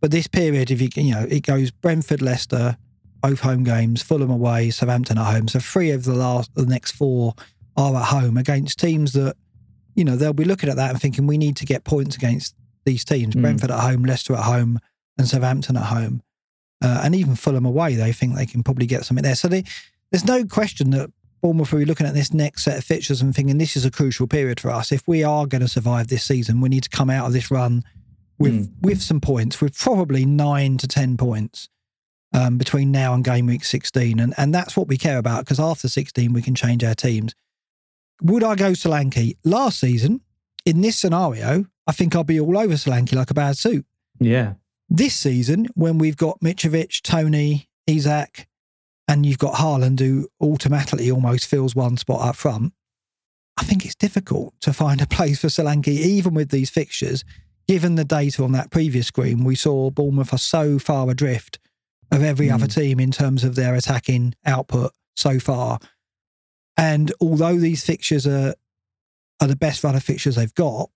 But this period, if you you know, it goes Brentford, Leicester, both home games, Fulham away, Southampton at home. So three of the last, the next four are at home against teams that, you know, they'll be looking at that and thinking we need to get points against these teams. Mm. Brentford at home, Leicester at home, and Southampton at home uh, and even Fulham away, they think they can probably get something there. So they, there's no question that Bournemouth will be looking at this next set of fixtures and thinking this is a crucial period for us. If we are going to survive this season, we need to come out of this run with mm. with some points, with probably nine to ten points um, between now and game week 16, and and that's what we care about because after 16 we can change our teams. Would I go Solanke last season in this scenario? I think I'll be all over Solanke like a bad suit. Yeah, this season, when we've got Mitrovic, Toney, Isak, and you've got Haaland, who automatically almost fills one spot up front, I think it's difficult to find a place for Solanke, even with these fixtures. Given the data on that previous screen, we saw Bournemouth are so far adrift of every mm. other team in terms of their attacking output so far. And although these fixtures are are the best run of fixtures they've got,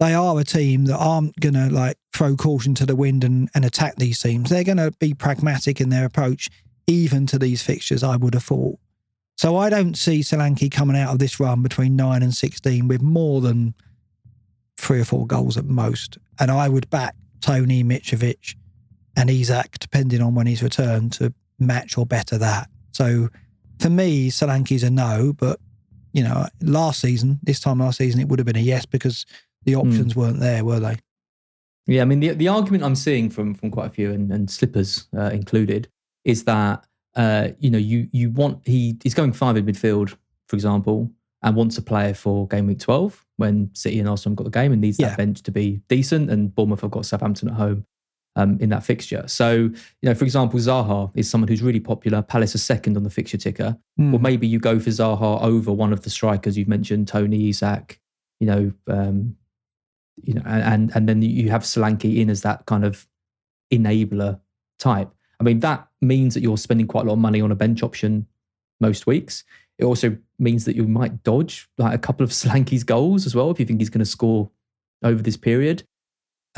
they are a team that aren't going to like throw caution to the wind and, and attack these teams. They're going to be pragmatic in their approach, even to these fixtures, I would have thought. So I don't see Solanke coming out of this run between 9 and 16 with more than three or four goals at most. And I would back Toney, Mitrovic, and Isak, depending on when he's returned, to match or better that. So for me, Solanke's a no, but you know, last season, this time last season, it would have been a yes because the options mm. weren't there, were they? Yeah, I mean, the the argument I'm seeing from from quite a few, and, and slippers uh, included, is that uh, you know you you want he he's going five in midfield, for example, and wants a player for game week 12 when City and Arsenal got the game and needs yeah. that bench to be decent, and Bournemouth have got Southampton at home. Um, in that fixture. So, you know, for example, Zaha is someone who's really popular. Palace are second on the fixture ticker. Mm. Or maybe you go for Zaha over one of the strikers you've mentioned, Toney, Isak, you know, um, you know, and and then you have Solanke in as that kind of enabler type. I mean, that means that you're spending quite a lot of money on a bench option most weeks. It also means that you might dodge like a couple of Solanke's goals as well if you think he's going to score over this period.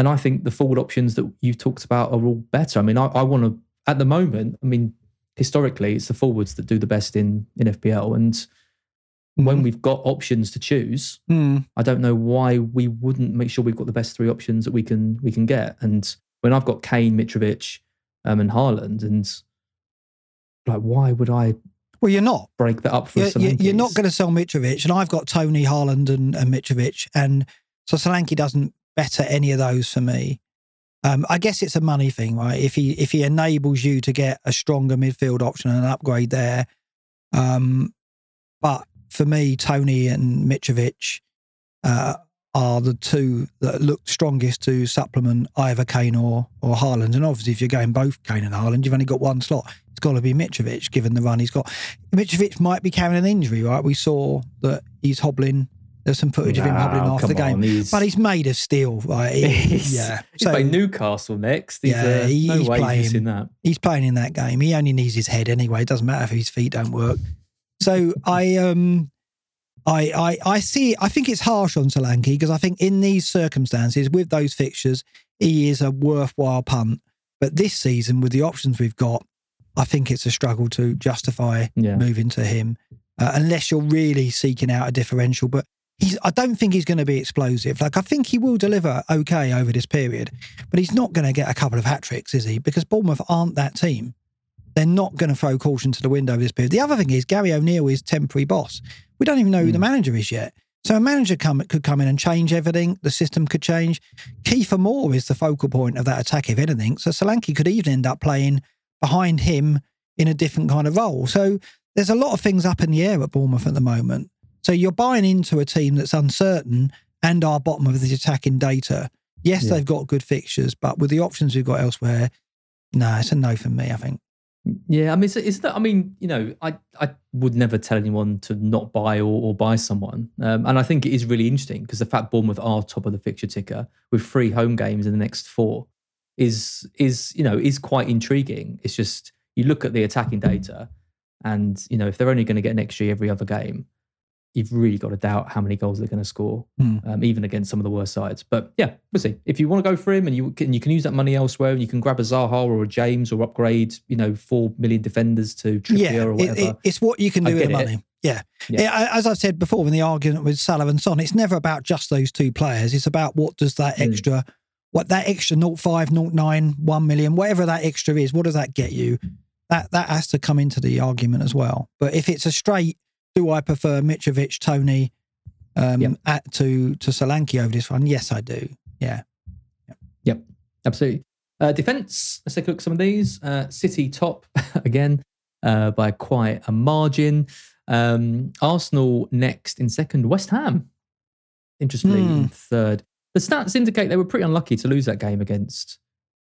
And I think the forward options that you've talked about are all better. I mean, I, I want to at the moment. I mean, historically, it's the forwards that do the best in in FPL, and when mm-hmm. we've got options to choose, mm. I don't know why we wouldn't make sure we've got the best three options that we can we can get. And when I've got Kane, Mitrovic, um, and Haaland, and like, why would I? Well, you're not break that up for you're, you're not going to sell Mitrovic, and I've got Toney Haaland, and, and Mitrovic, and so Solanke doesn't better any of those for me. Um, I guess it's a money thing, right? If he if he enables you to get a stronger midfield option and an upgrade there, um, but for me, Toney and Mitrovic uh, are the two that look strongest to supplement either Kane or or Haaland. And obviously, if you're going both Kane and Haaland, you've only got one slot. It's got to be Mitrovic, given the run he's got. Mitrovic might be carrying an injury, right? We saw that he's hobbling. There's some footage no, of him hobbling after the game, on, he's... but he's made of steel. Right? He, yeah, he's so, playing Newcastle next. He's, yeah, uh, he, no he's playing. He's, that. he's playing in that game. He only needs his head anyway. It doesn't matter if his feet don't work. So I um I I I see I think it's harsh on Solanke because I think in these circumstances with those fixtures he is a worthwhile punt. But this season with the options we've got, I think it's a struggle to justify yeah. moving to him uh, unless you're really seeking out a differential. But he's I don't think he's going to be explosive. Like I think he will deliver okay over this period, but he's not going to get a couple of hat tricks, is he? Because Bournemouth aren't that team they're not going to throw caution to the wind over this period. The other thing is Gary O'Neill is temporary boss. We don't even know who the hmm. manager is yet. So a manager come, could come in and change everything. The system could change. Kiefer Moore is the focal point of that attack, if anything. So Solanke could even end up playing behind him in a different kind of role. So there's a lot of things up in the air at Bournemouth at the moment. So you're buying into a team that's uncertain and are bottom of the attacking data. Yes, yeah. they've got good fixtures, but with the options we've got elsewhere, no, it's a no for me, I think. Yeah, I mean, is that? I mean, you know, I I would never tell anyone to not buy or, or buy someone, um, and I think it is really interesting because the fact Bournemouth are top of the fixture ticker with three home games in the next four is is you know is quite intriguing. It's just you look at the attacking data, and you know if they're only going to get an XG every other game, you've really got to doubt how many goals they're going to score, mm. um, even against some of the worst sides. But yeah, we'll see. If you want to go for him and you can, you can use that money elsewhere, and you can grab a Zaha or a James or upgrade, you know, four million defenders to Trippier yeah, or whatever. It, it, it's what you can do with the money. Yeah. yeah. As I've said before in the argument with Salah and Son, it's never about just those two players. It's about what does that hmm. extra, mm. what that extra 05, 09, 1 million, whatever that extra is, what does that get you? That that has to come into the argument as well. But if it's a straight do I prefer Mitrovic, Toney, um, yep. at, to to Solanke over this one? Yes, I do. Yeah. Yep, yep. absolutely. Uh, defense. Let's take a look at some of these. Uh, City top again uh, by quite a margin. Um, Arsenal next in second. West Ham, interestingly, mm. in third. The stats indicate they were pretty unlucky to lose that game against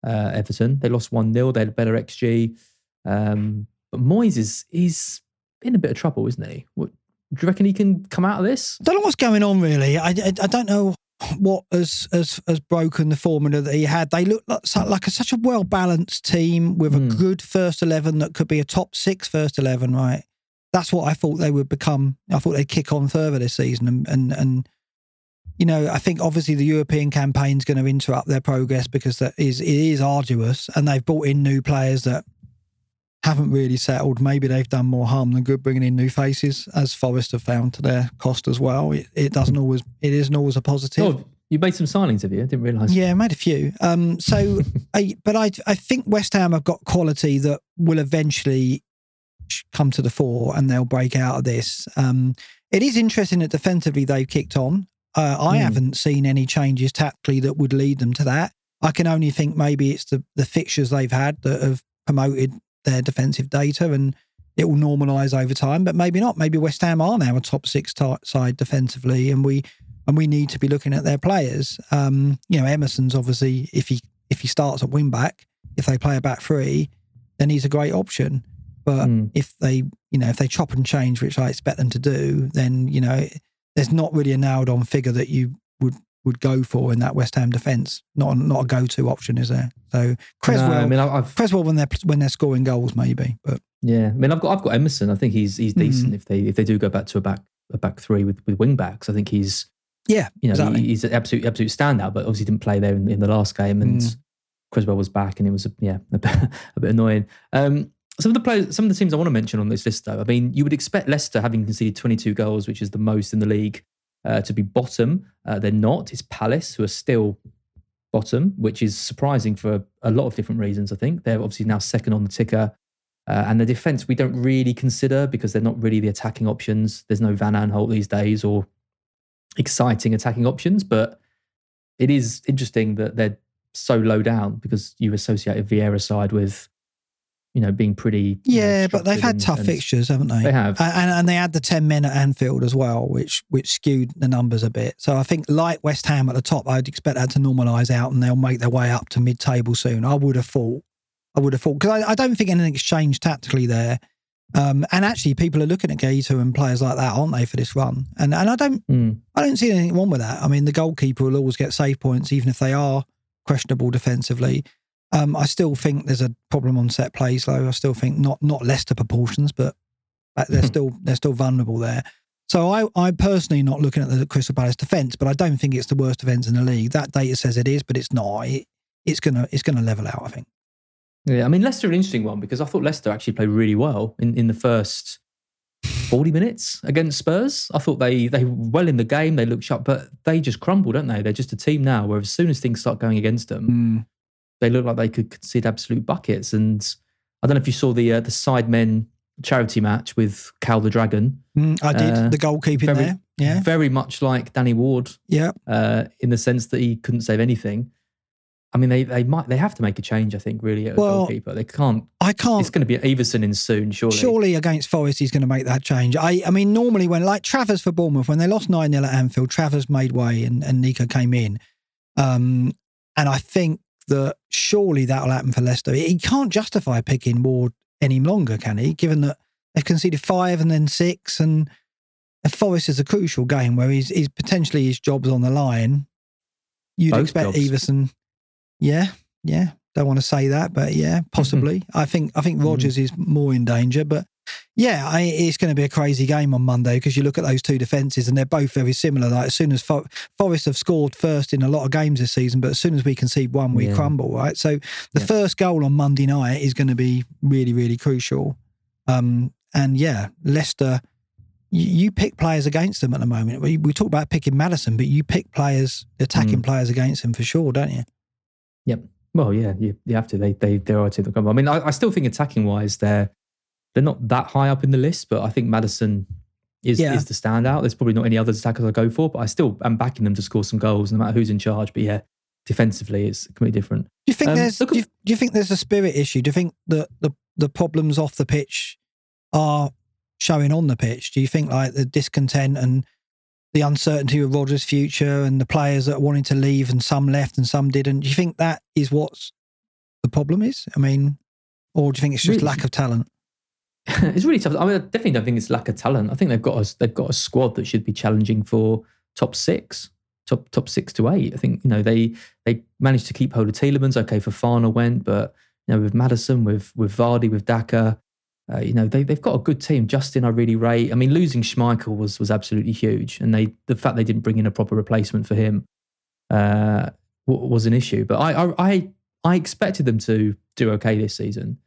uh, Everton. They lost 1 0. They had better XG. Um, but Moyes is, is in a bit of trouble, isn't he? What, do you reckon he can come out of this? I don't know what's going on really. I, I, I don't know what has, has has broken the formula that he had. They look like, like a, such a well balanced team with mm. a hmm. good first eleven that could be a top six first eleven, right? that's what I thought they would become. I thought they'd kick on further this season, and and, and you know, I think obviously the European campaign is going to interrupt their progress because that is it is arduous, and they've brought in new players that haven't really settled. Maybe they've done more harm than good bringing in new faces, as Forest have found to their cost as well. It, it doesn't always, it isn't always a positive. Oh, you made some signings, have you? I didn't realise. Yeah, I made a few. Um, so, I, but I, I think West Ham have got quality that will eventually come to the fore, and they'll break out of this. Um, it is interesting that defensively they've kicked on. Uh, I Mm. haven't seen any changes tactically that would lead them to that. I can only think maybe it's the the fixtures they've had that have promoted their defensive data, and it will normalise over time. But maybe not. Maybe West Ham are now a top six ti side defensively, and we and we need to be looking at their players. Um, you know, Emerson's obviously if he if he starts at wing back, if they play a back three, then he's a great option. But Mm. if they, you know, if they chop and change, which I expect them to do, then you know, there's not really a nailed on figure that you would would go for in that West Ham defence. Not not a go to option, is there? So Cresswell, No, I mean, I've Cresswell when they're when they're scoring goals, maybe. But yeah. I mean, I've got I've got Emerson. I think he's he's Mm. decent if they if they do go back to a back a back three with with wing backs. I think he's yeah, you know exactly. he- he's an absolute absolute standout. But obviously didn't play there in, in the last game, and Mm. Cresswell was back, and it was yeah a bit, a bit annoying. Um, some of the players, some of the teams I want to mention on this list, though. I mean, you would expect Leicester, having conceded 22 goals, which is the most in the league, uh, to be bottom. Uh, they're not. It's Palace who are still bottom, which is surprising for a lot of different reasons. I think they're obviously now second on the ticker. Uh, and the defense we don't really consider because they're not really the attacking options. There's no Van Aanholt these days or exciting attacking options, but it is interesting that they're so low down because you associate a Vieira side with, you know, being pretty. you know, yeah, but they've had and- tough and- fixtures, haven't they? They have. And, and they had the ten men at Anfield as well, which which skewed the numbers a bit. So I think, like West Ham at the top, I'd expect that to normalise out, and they'll make their way up to mid-table soon. I would have thought. I would have thought because I, I don't think anything's changed tactically there. Um, and actually, people are looking at Guaita and players like that, aren't they, for this run? And and I don't Mm. I don't see anything wrong with that. I mean, the goalkeeper will always get save points, even if they are questionable defensively. Um, I still think there's a problem on set plays, though. I still think not not Leicester proportions, but they're still they're still vulnerable there. So I I personally not looking at the Crystal Palace defence, but I don't think it's the worst defence in the league. That data says it is, but it's not. It, it's gonna it's gonna level out. I think. Yeah, I mean Leicester are an interesting one because I thought Leicester actually played really well in, in the first forty minutes against Spurs. I thought they they were well in the game, they looked sharp, but they just crumble, don't they? They're just a team now where as soon as things start going against them, they look like they could concede absolute buckets. And I don't know if you saw the uh, the Sidemen charity match with Cal the Dragon. Mm, I did Uh, the goalkeeping very- there. Yeah, Very much like Danny Ward yeah. uh, in the sense that he couldn't save anything. I mean, they they might they have to make a change. I think really at a Well, goalkeeper. They can't. I can't. It's going to be Iversen in soon, surely. Surely against Forest, he's going to make that change. I, I mean, normally when like Travers for Bournemouth, when they lost 9 0 at Anfield, Travers made way and, and Nico came in. Um, and I think that surely that'll happen for Leicester. He can't justify picking Ward any longer, can he? Given that they've conceded five and then six, and, Forest is a crucial game where he's, he's potentially his job's on the line. You'd Both expect jobs. Iversen, yeah, yeah. Don't want to say that, but yeah, mm-hmm. possibly. I think I think Rodgers mm-hmm. is more in danger, but yeah, I, it's going to be a crazy game on Monday because you look at those two defences and they're both very similar. Like as soon as For- Forest have scored first in a lot of games this season, but as soon as we concede one, we Yeah. crumble. Right, so the Yeah. first goal on Monday night is going to be really, really crucial. Um, and yeah, Leicester, you, you pick players against them at the moment. We, we talk about picking Maddison, but you pick players, attacking Mm. players against them for sure, don't you? Yep. Well, yeah, you, you have to. They they there are two that come. I mean, I, I still think attacking wise, they're they're not that high up in the list, but I think Maddison is Yeah. is the standout. There's probably not any other attackers I go for, but I still am backing them to score some goals, no matter who's in charge. But yeah, defensively, it's completely different. Do you think Um, there's look do you, do you think there's a spirit issue? Do you think that the the problems off the pitch are showing on the pitch? Do you think like the discontent and the uncertainty of Rodgers' future and the players that are wanting to leave and some left and some didn't? Do you think that is what's the problem is? I mean, or do you think it's just Really? lack of talent? it's really tough. I mean, I definitely don't think it's lack of talent. I think they've got a, they've got a squad that should be challenging for top six, top top six to eight. I think you know they they managed to keep hold of Tielemans. Okay, Fofana went, but you know with Maddison, with with Vardy, with Daka, uh, you know, they, they've got a good team. Justin, I really rate. I mean, losing Schmeichel was was absolutely huge, and they the fact they didn't bring in a proper replacement for him uh, was an issue. But I, I I I expected them to do okay this season,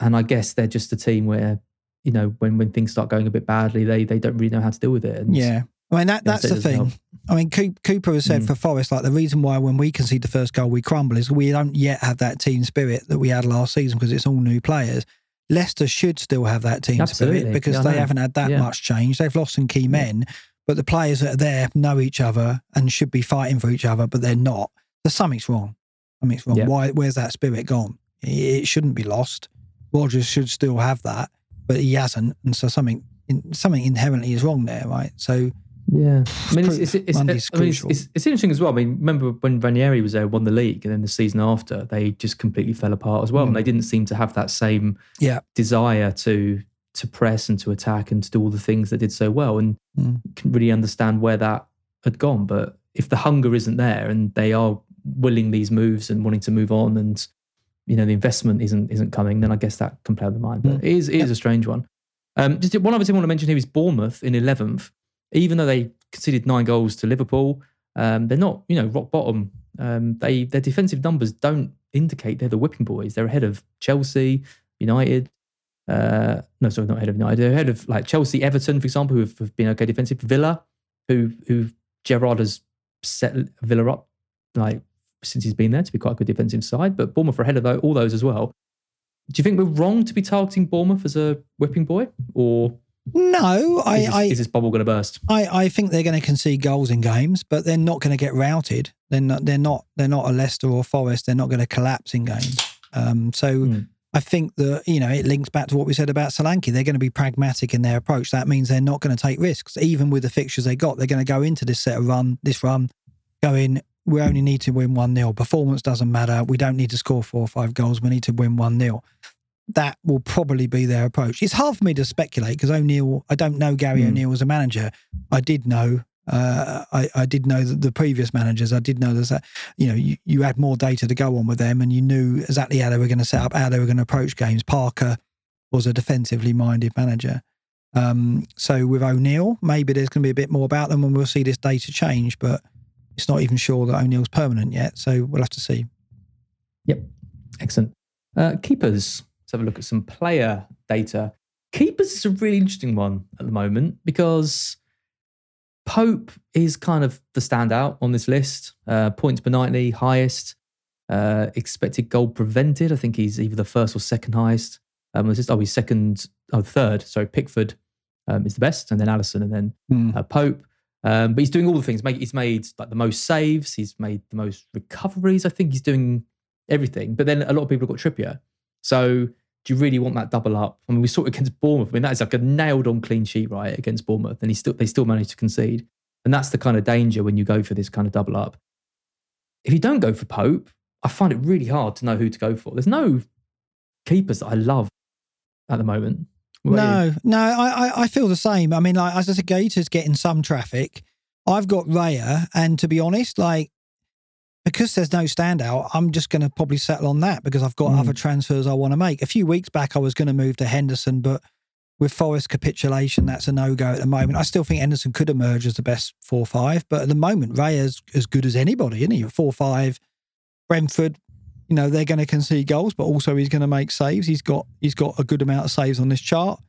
and I guess they're just a team where you know when when things start going a bit badly, they they don't really know how to deal with it. And Yeah. I mean, that, that's the thing. help. I mean, Cooper has said Mm. for Forest, like the reason why when we concede the first goal, we crumble is we don't yet have that team spirit that we had last season because it's all new players. Leicester should still have that team Absolutely. spirit because Yeah, they haven't had that Yeah. much change. They've lost some key men, but the players that are there know each other and should be fighting for each other, but they're not. There's something's wrong. Something's wrong. Yeah. Why? Where's that spirit gone? It shouldn't be lost. Rodgers should still have that, but he hasn't, and so something in, something inherently is wrong there, right? So Yeah, I mean, it's, it's, it's, I mean, it's, crucial. it's, it's interesting as well. I mean, remember when Ranieri was there, won the league, and then the season after, they just completely fell apart as well, Mm. and they didn't seem to have that same Yeah. desire to to press and to attack and to do all the things that did so well, and Mm. couldn't really understand where that had gone. But if the hunger isn't there, and they are willing these moves and wanting to move on, and you know the investment isn't isn't coming, then I guess that can play on the mind. But Mm. it is it is a strange one. Um, just one other thing I want to mention here is Bournemouth in eleventh even though they conceded nine goals to Liverpool, um, they're not, you know, rock bottom. Um, they their defensive numbers don't indicate they're the whipping boys. They're ahead of Chelsea, United. Uh, no, sorry, not ahead of United. They're ahead of like Chelsea, Everton, for example, who have, have been okay defensive. Villa, who who Gerrard has set Villa up like since he's been there to be quite a good defensive side. But Bournemouth are ahead of all those as well. Do you think we're wrong to be targeting Bournemouth as a whipping boy, or no, I, is, this, I, is this bubble going to burst? I, I think they're going to concede goals in games, but they're not going to get routed. They're not. They're not. They're not a Leicester or Forest. They're not going to collapse in games. Um, so Mm. I think that you know it links back to what we said about Solanke. They're going to be pragmatic in their approach. That means they're not going to take risks, even with the fixtures they got. They're going to go into this set of run, this run, going. We only need to win one 0 Performance doesn't matter. We don't need to score four or five goals. We need to win one 0 that will probably be their approach. It's hard for me to speculate because O'Neill, I don't know Gary Hmm. O'Neill as a manager. I did know, uh, I, I did know that the previous managers. I did know that, you know, you, you had more data to go on with them and you knew exactly how they were going to set up, how they were going to approach games. Parker was a defensively minded manager. Um, so with O'Neill, maybe there's going to be a bit more about them and we'll see this data change, but it's not even sure that O'Neill's permanent yet. So we'll have to see. Yep. Excellent. Uh, keepers. Let's have a look at some player data. Keepers is a really interesting one at the moment because Pope is kind of the standout on this list. Uh, points per nightly, highest. Uh, expected goal prevented. I think he's either the first or second highest. Um, just, oh, he's second, oh, third. Sorry, Pickford um, is the best, and then Alisson, and then Hmm. uh, Pope. Um, but he's doing all the things. He's made like the most saves. He's made the most recoveries. I think he's doing everything. But then a lot of people have got Trippier. So do you really want that double up? I mean, we saw it against Bournemouth. I mean, that is like a nailed on clean sheet, right, against Bournemouth, and he still they still managed to concede. And that's the kind of danger when you go for this kind of double up. If you don't go for Pope, I find it really hard to know who to go for. There's no keepers that I love at the moment. What about you? No, no, I, I, I feel the same. I mean, like as I said, Guaita's getting some traffic. I've got Raya, and to be honest, like because there's no standout, I'm just going to probably settle on that because I've got Mm. other transfers I want to make. A few weeks back, I was going to move to Henderson, but with Forest capitulation, that's a no go at the moment. I still think Henderson could emerge as the best four five, but at the moment, Raya's as good as anybody, isn't he? Four five, Brentford. You know they're going to concede goals, but also he's going to make saves. He's got he's got a good amount of saves on this chart.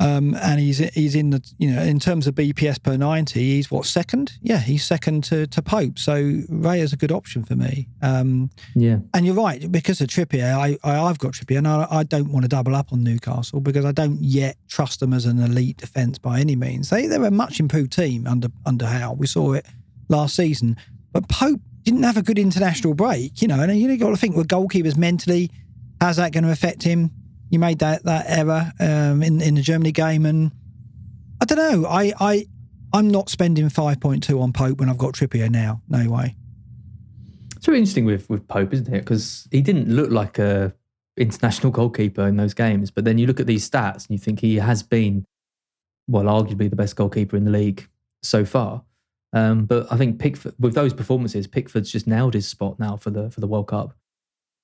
Um, and he's he's in the you know in terms of BPS per ninety, he's what second? Yeah, he's second to to Pope. So Ray is a good option for me. Um, Yeah. and you're right because of Trippier. I, I I've got Trippier, and I, I don't want to double up on Newcastle because I don't yet trust them as an elite defence by any means. They they're a much improved team under under Howe. We saw it last season, but Pope didn't have a good international break. You know, and you got to think with goalkeepers mentally, how's that going to affect him? You made that that error um, in in the Germany game, and I don't know. I I I'm not spending five point two on Pope when I've got Trippier now. No way. It's really interesting with with Pope, isn't it? Because he didn't look like a international goalkeeper in those games, but then you look at these stats and you think he has been, well, arguably the best goalkeeper in the league so far. Um, but I think Pickford, with those performances, Pickford's just nailed his spot now for the for the World Cup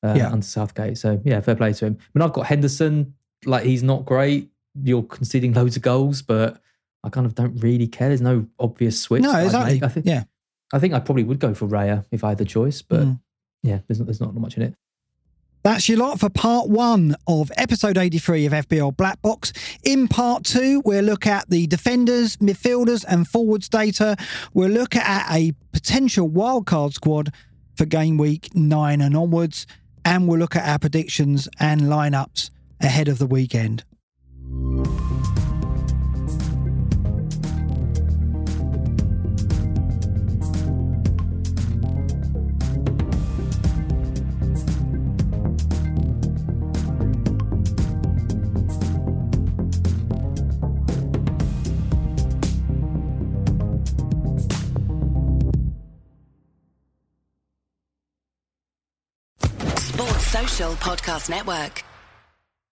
uh, Yeah. under Southgate. So yeah, fair play to him. I mean, I've got Henderson like he's not great. You're conceding loads of goals, but I kind of don't really care. There's no obvious switch. No, exactly. I think, yeah. I think I probably would go for Raya if I had the choice, but Mm. yeah, there's not, there's not much in it. That's your lot for part one of episode 83 of FPL Black Box. In part two, we'll look at the defenders, midfielders, and forwards data. We'll look at a potential wildcard squad for game week nine and onwards. And we'll look at our predictions and lineups ahead of the weekend. Podcast Network.